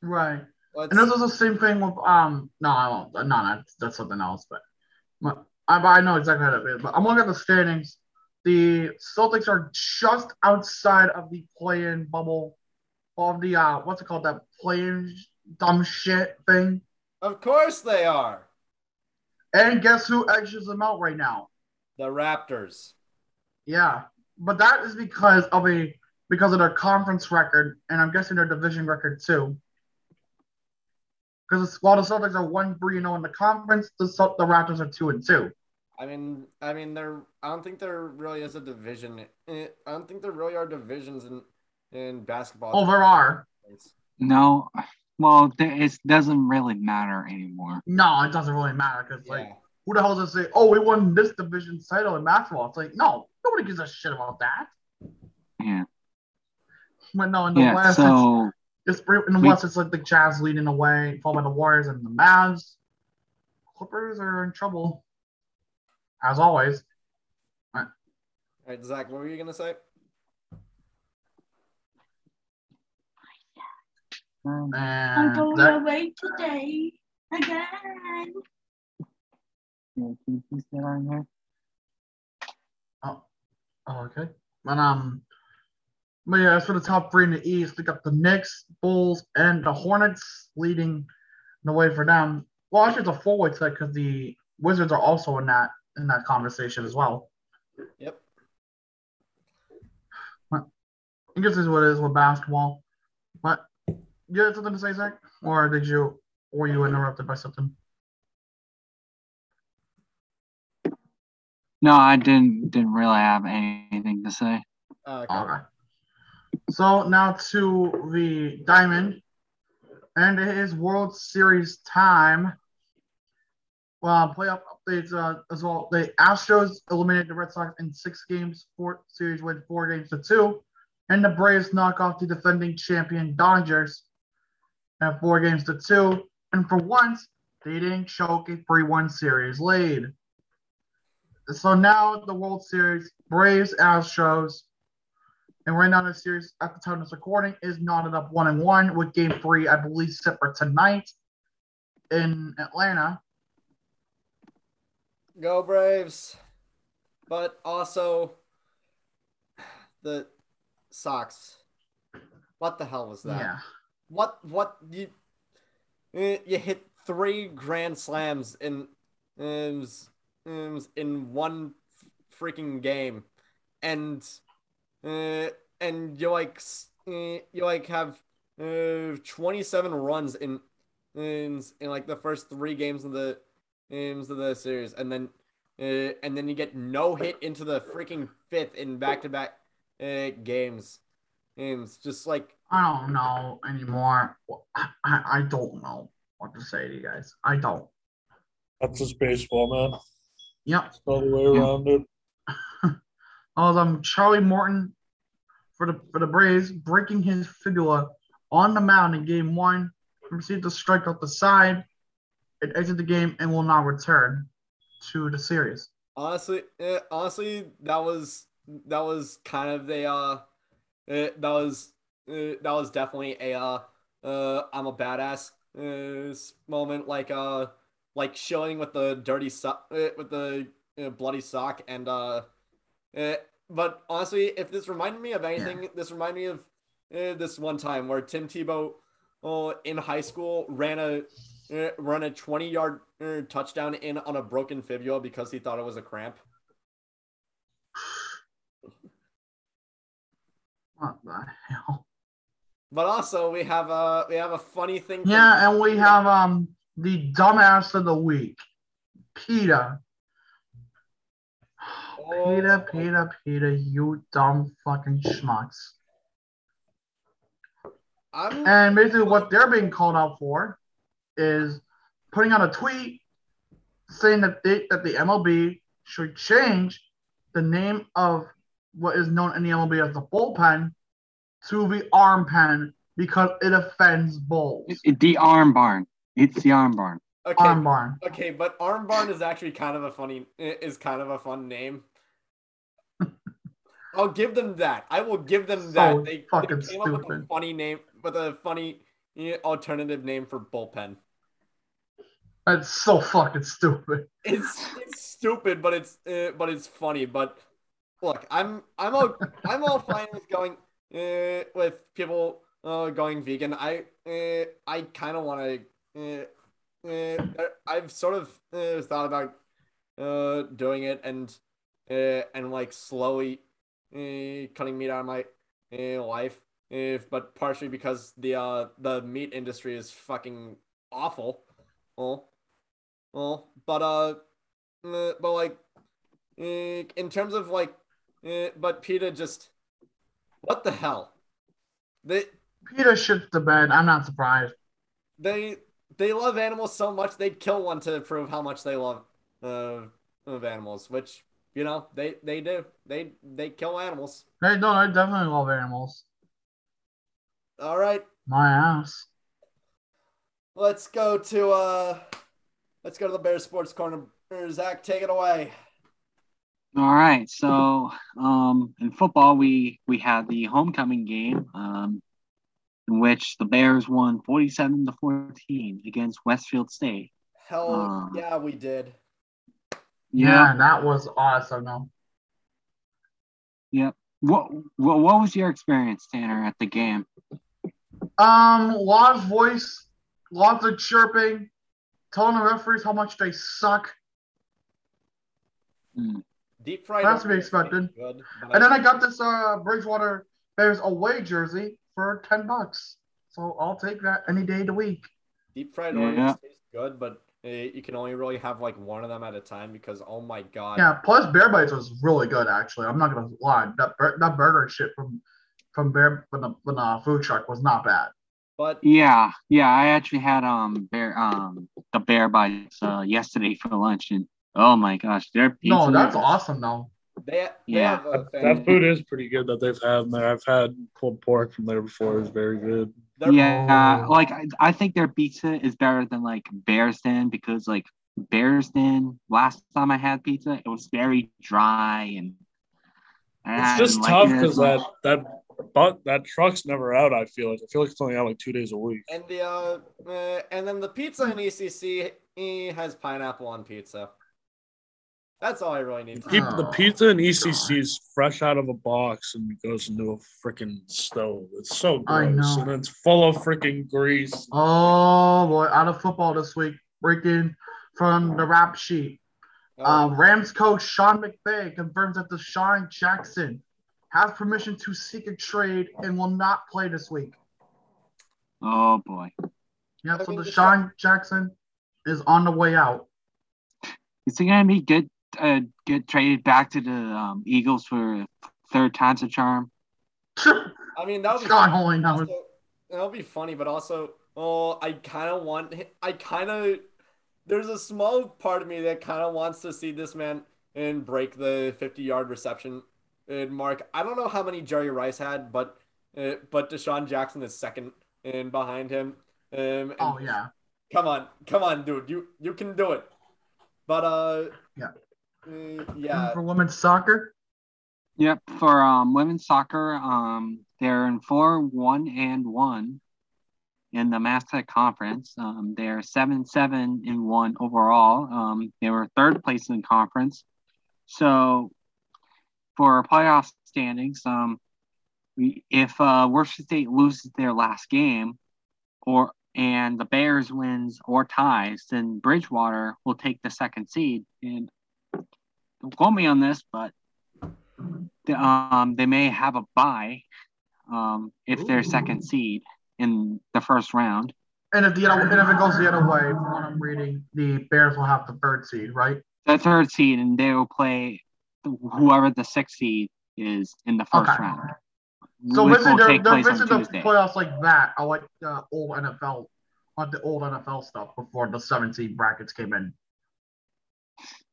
Right. let's, And this is the same thing with um no I won't no that's, that's something else but, but I, I know exactly how that is but I'm looking at the standings. The Celtics are just outside of the play-in bubble of the uh what's it called that play-in dumb shit thing. of course they are And guess who edges them out right now? the Raptors. Yeah, but that is because of a because of their conference record, and I'm guessing their division record too. Because while the Celtics are one three zero in the conference, the the Raptors are two and two. I mean, I mean, there. I don't think there really is a division. eh, I don't think there really are divisions in in basketball. Oh, there are. No, well, it doesn't really matter anymore. No, it doesn't really matter because like Yeah. who the hell does say, oh, we won this division title in basketball? It's like no, nobody gives a shit about that. Yeah. But no, in the Yeah. West, So it's, it's in the we- West, it's like the Jazz leading the way, followed by the Warriors and the Mavs. Clippers are in trouble, as always. All right, Zach, what were you gonna say? Um, I'm going that, away today again. yeah, can you please get on here? oh, okay. But um, but yeah, as for the top three in the East, we got the Knicks, Bulls, and the Hornets leading the way for them. Well, actually, it's a four-way set because the Wizards are also in that in that conversation as well. Yep. I guess this is what it is with basketball. But you had something to say, Zach, or did you, or were you interrupted by something? No, I didn't didn't really have anything to say. Uh, All right. So now to the diamond, and it is World Series time. Well, playoff updates uh, as well. The Astros eliminated the Red Sox in six games, four series win four games to two, and the Braves knock off the defending champion Dodgers at four games to two. And for once, they didn't choke a 3-1 series lead. So now the World Series, Braves, Astros, and right now the series at the time of this recording is knotted up one and one with game three, I believe, set for tonight in Atlanta. Go Braves. But also the Sox. What the hell was that? Yeah. What what you eh, you hit three grand slams in in, in one freaking game and uh, and you like uh, you like have uh, 27 runs in in in like the first three games of the games of the series and then uh, and then you get no hit into the freaking fifth in back-to-back uh, games games just like I don't know anymore. I, I, I don't know what to say to you guys. I don't. That's just baseball, man. Yep. It's all the way Yeah. around it. of um Charlie Morton for the for the Braves breaking his fibula on the mound in game one, received a strike out the side, it exited the game and will not return to the series. Honestly, eh, honestly, that was that was kind of a uh, eh, that was eh, that was definitely a uh, uh, I'm a badass uh, moment, like uh, like showing with the dirty sock, uh, with the uh, bloody sock, and uh, but honestly, if this reminded me of anything, this reminded me of uh, this one time where Tim Tebow, uh, in high school ran a run a 20 yard uh, touchdown in on a broken fibula because he thought it was a cramp. What the hell? But also we have a we have a funny thing. Yeah, and we have um the dumbass of the week, PETA. Oh. PETA, PETA, PETA, you dumb fucking schmucks. I'm And basically, what they're being called out for is putting out a tweet saying that they, that the MLB should change the name of what is known in the MLB as the bullpen to the arm pen because it offends bulls. It- it- the arm barn. It's the arm barn. okay. Arm barn. Okay, but Arm Barn is actually kind of a funny is kind of a fun name. I'll give them that. I will give them So that. They, they fucking came up with a stupid. funny name with a funny alternative name for bullpen. That's so fucking stupid. It's it's stupid, but it's uh, but it's funny. But look, I'm I'm all I'm all fine with going uh, with people uh, going vegan. I uh, I kind of want to. Uh, uh, I've sort of uh, thought about uh, doing it and uh, and like slowly uh, cutting meat out of my uh, life. If but partially because the uh the meat industry is fucking awful. Oh, well, but uh, uh, but like, uh, in terms of like, but PETA just, what the hell? They PETA shits the bed. I'm not surprised. they they love animals so much they'd kill one to prove how much they love uh of animals, which you know they they do they they kill animals. They no, I definitely love animals. All right, My ass. let's go to uh, let's go to the Bear Sports Corner. Zach, take it away. All right. So um, in football, we we had the homecoming game. Um, in which the Bears won 47 to 14 against Westfield State. Hell Uh. yeah, we did. Yeah, that was awesome. though. What, what what was your experience, Tanner, at the game? Um, a lot of voice, lots of chirping, telling the referees how much they suck. Deep fried. That's to be expected. Good, but And then I, I got this uh Bridgewater Bears away jersey for ten bucks. So I'll take that any day of the week. deep fried Yeah. Oreos taste good, but uh, you can only really have like one of them at a time because oh my god. Yeah, plus Bear Bites was really good actually. I'm not gonna lie. That bur- that burger shit from from Bear from the, from the food truck was not bad. But Yeah, yeah, I actually had um bear um the bear bites uh yesterday for lunch, and oh my gosh, their pizza. No, that's is- awesome though. they, they Yeah. have a That, that food is pretty good that they've had in there. I've had pulled pork from there before. It's very good. They're- Yeah, Oh. like I, I think their pizza is better than like Bears Den because like Bears Den last time I had pizza, it was very dry and. and It's just didn't tough like because that that but that truck's never out. I feel like I feel like it's only out like two days a week. And the uh, uh, and then the pizza in ECC eh, has pineapple on pizza. That's all I really need to Keep the pizza in ECC is fresh out of a box and goes into a freaking stove. It's so I gross and it's full of freaking grease. Oh boy, out of football this week. Breaking from the rap sheet. Oh, Uh, Rams coach Sean McVay confirms that the DeSean Jackson has permission to seek a trade and will not play this week. Oh boy, Yeah, so mean, DeSean Jackson is on the way out. is it gonna be good? Uh, get traded back to the um, Eagles for third time's a charm. I mean that would be God fun. only. Also, that'll be funny, but also, oh, I kind of want. I kind of. There's a small part of me that kind of wants to see this man and break the 50 yard reception and mark. I don't know how many Jerry Rice had, but uh, but DeSean Jackson is second and behind him. Um, and Oh yeah. Come on, come on, dude. You you can do it. But uh. Yeah. uh, yeah. For women's soccer. Yep, for um, women's soccer, um, they're in four one and one in the MASCAC Conference. Um, they're seven seven and one overall. Um, they were third place in the conference. So for our playoff standings, um, we, if uh, Worcester State loses their last game, or and the Bears wins or ties, then Bridgewater will take the second seed. And don't quote me on this, but the, um, they may have a bye um, if they're second seed in the first round. And if the and if it goes the other way, from what I'm reading, the Bears will have the third seed, right? The third seed, and they will play whoever the sixth seed is in the first Okay. round. So basically, will they're, take they're place on basically the playoffs like that. I like the old NFL, like the old NFL stuff before the 17 brackets came in.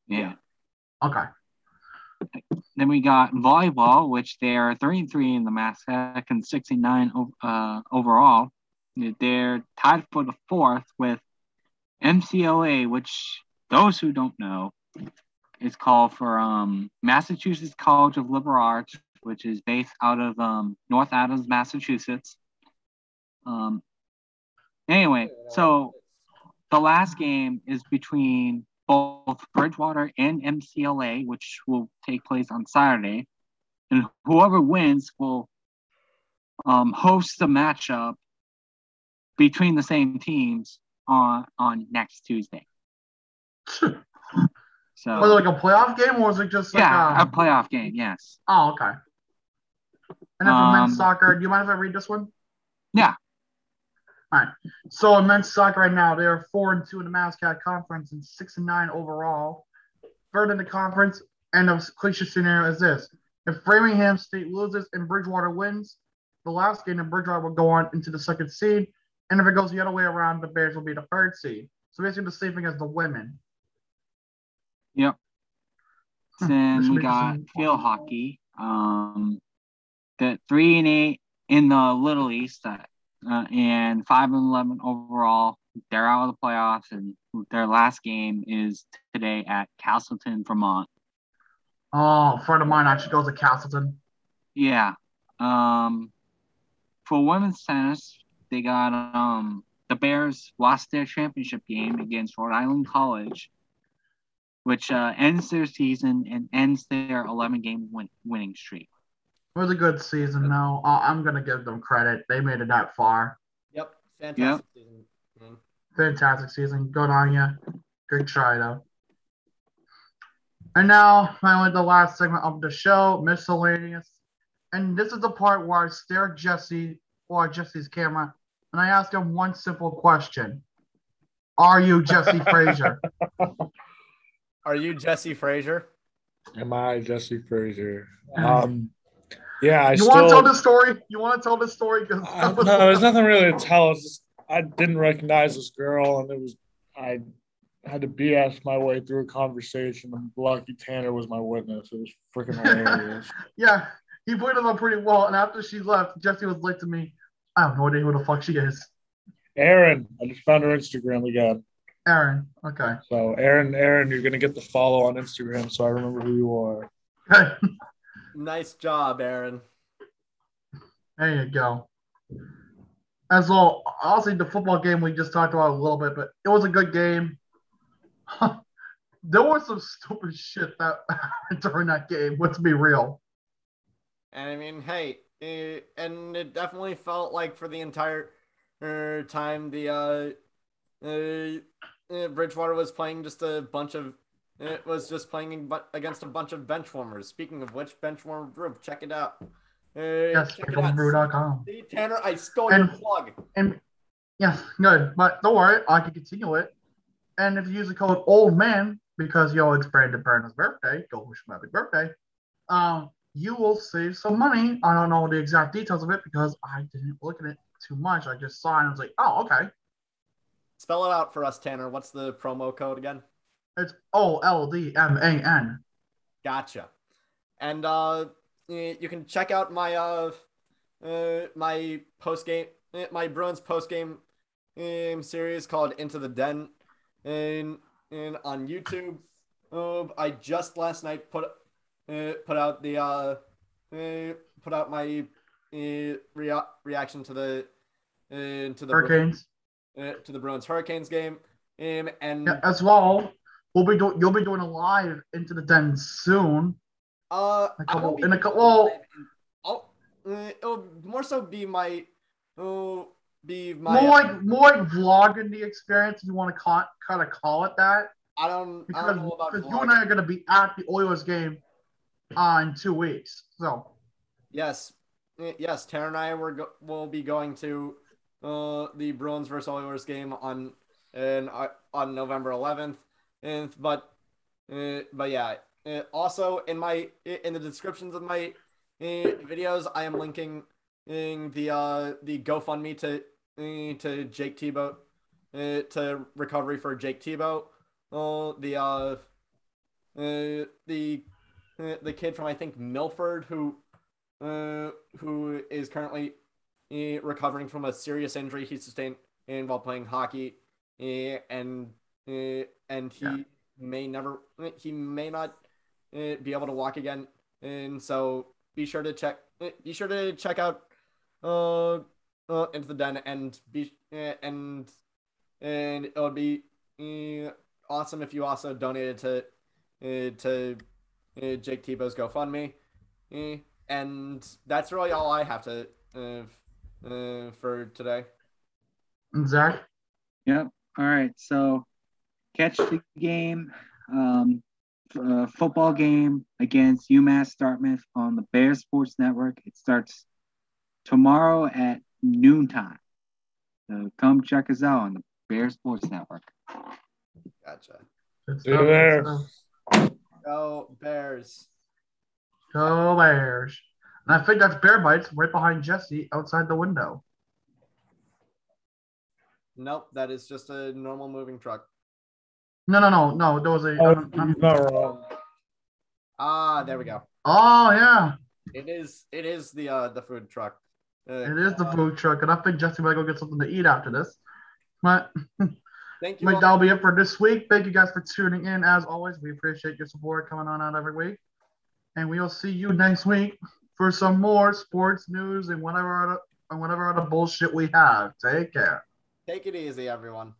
Yeah. Okay. Then we got volleyball, which they are three and three in the MASCAC and 69 o- uh, overall. They're tied for the fourth with MCLA, which those who don't know is called for um, Massachusetts College of Liberal Arts, which is based out of um, North Adams, Massachusetts. Um, anyway, so the last game is between both Bridgewater and MCLA, which will take place on Saturday. And whoever wins will um, host the matchup between the same teams on on next Tuesday. Was it like a playoff game or was it just like yeah, a um, playoff game. Yes. Oh, okay. And then for men's Um, soccer, do you mind if I read this one? Yeah. All right. So in men's soccer right now, they are four and two in the MASCAC Conference and six and nine overall. Third in the conference, and the cliche scenario is this: if Framingham State loses and Bridgewater wins, the last game, then Bridgewater will go on into the second seed. And if it goes the other way around, the Bears will be the third seed. So basically the same thing as the women. This Then we got field hockey. Um, the three and eight in the Little East, uh, uh, and five and eleven overall. They're out of the playoffs, and their last game is today at Castleton, Vermont. Oh, a friend of mine actually goes to Castleton. Yeah. Um, for women's tennis, they got um the Bears lost their championship game against Rhode Island College, which uh, ends their season and ends their 11 game win- winning streak. It was a good season, though. Uh, I'm gonna give them credit. They made it that far. Yep, fantastic season. Mm. Fantastic season. Good on you. Good try, though. And now, finally, the last segment of the show, miscellaneous. And this is the part where I stare at Jesse or Jesse's camera and I ask him one simple question Are you Jesse Frazier? Are you Jesse Frazier? Am I Jesse Frazier? Um, yeah, I you still. want to tell the story? You want to tell the story? Because Uh, no, there's nothing really to tell. It's just I didn't recognize this girl, and it was I had to BS my way through a conversation. And lucky Tanner was my witness. It was freaking hilarious. yeah, he played it on pretty well. And after she left, Jesse was like to me, I have no idea who the fuck she is. Aaron, I just found her Instagram again. Aaron. Okay. So Aaron, Aaron, you're gonna get the follow on Instagram, so I remember who you are. Okay. Nice job, Aaron. There you go. As well, honestly, the football game we just talked about a little bit, but it was a good game. there was some stupid shit that during that game. Let's be real. And I mean, hey, eh, and it definitely felt like for the entire uh, time the uh, uh, uh, Bridgewater was playing just a bunch of it was just playing against a bunch of bench warmers. Speaking of which, bench warmer group, check it out. Uh, Yes, check it out. brew.com. See, Tanner, I stole And- your plug. And yes, good. But don't worry, I can continue it. And if you use the code old man, because yo, it's Brandon Burns' birthday, go wish him a happy birthday. Um, you will save some money. I don't know the exact details of it because I didn't look at it too much. I just saw it and I was like, oh, okay. Spell it out for us, Tanner. What's the promo code again? It's O L D M A N. Gotcha. And uh, you can check out my uh, uh my post game, my Bruins post game um, series called Into the Den, and and on YouTube. Uh, I just last night put uh, put out the uh, uh put out my uh, rea- reaction to the uh, to the Hurricanes. Uh, to the Bruins Hurricanes game. Um, and Yeah, as well, we'll be doing. You'll be doing a live into the den soon. Uh, A I couple- in a doing cou- well- I'll, uh, it'll more so be my, it'll be my. more like more like vlogging the experience. If you want to call, kind of call it that. I don't, I because, don't know about because you and I are going to be at the Oilers game uh, in two weeks. So Yes, uh, yes. Tara and I were go- will be going to, uh, the Bruins versus Oilers game on, in, uh, on November 11th, and but, uh, but yeah. Uh, also, in my in the descriptions of my uh, videos, I am linking in the uh the GoFundMe to uh, to Jake Tebow, uh, to recovery for Jake Tebow. Uh, the uh, uh the uh, the kid from I think Milford who uh who is currently uh, recovering from a serious injury he sustained while playing hockey, uh, and and he Yeah. may never he may not be able to walk again, and so be sure to check be sure to check out uh, uh into the den and be and and it would be uh, awesome if you also donated to uh, to uh, Jake Tebow's GoFundMe. And that's really all I have to uh, for today. and Zach, Yep. All right. So catch the game, um, f- uh, football game against UMass Dartmouth on the Bear Sports Network. It starts tomorrow at noontime. So come check us out on the Bear Sports Network. Gotcha. good See you there. Go Bears. Go Bears. And I think that's Bear Bites right behind Jesse outside the window. Nope, that is just a normal moving truck. No, no, no, no. There was a. Oh, um, um, you're not wrong. Ah, there we go. oh yeah, It is. It is the uh the food truck. Uh, it is the uh, food truck, and I think Jesse might go get something to eat after this. But Thank you. But that'll be it for this week. Thank you guys for tuning in. As always, we appreciate your support coming on out every week. And we will see you next week for some more sports news and whatever other and whatever other bullshit we have. Take care. Take it easy, everyone.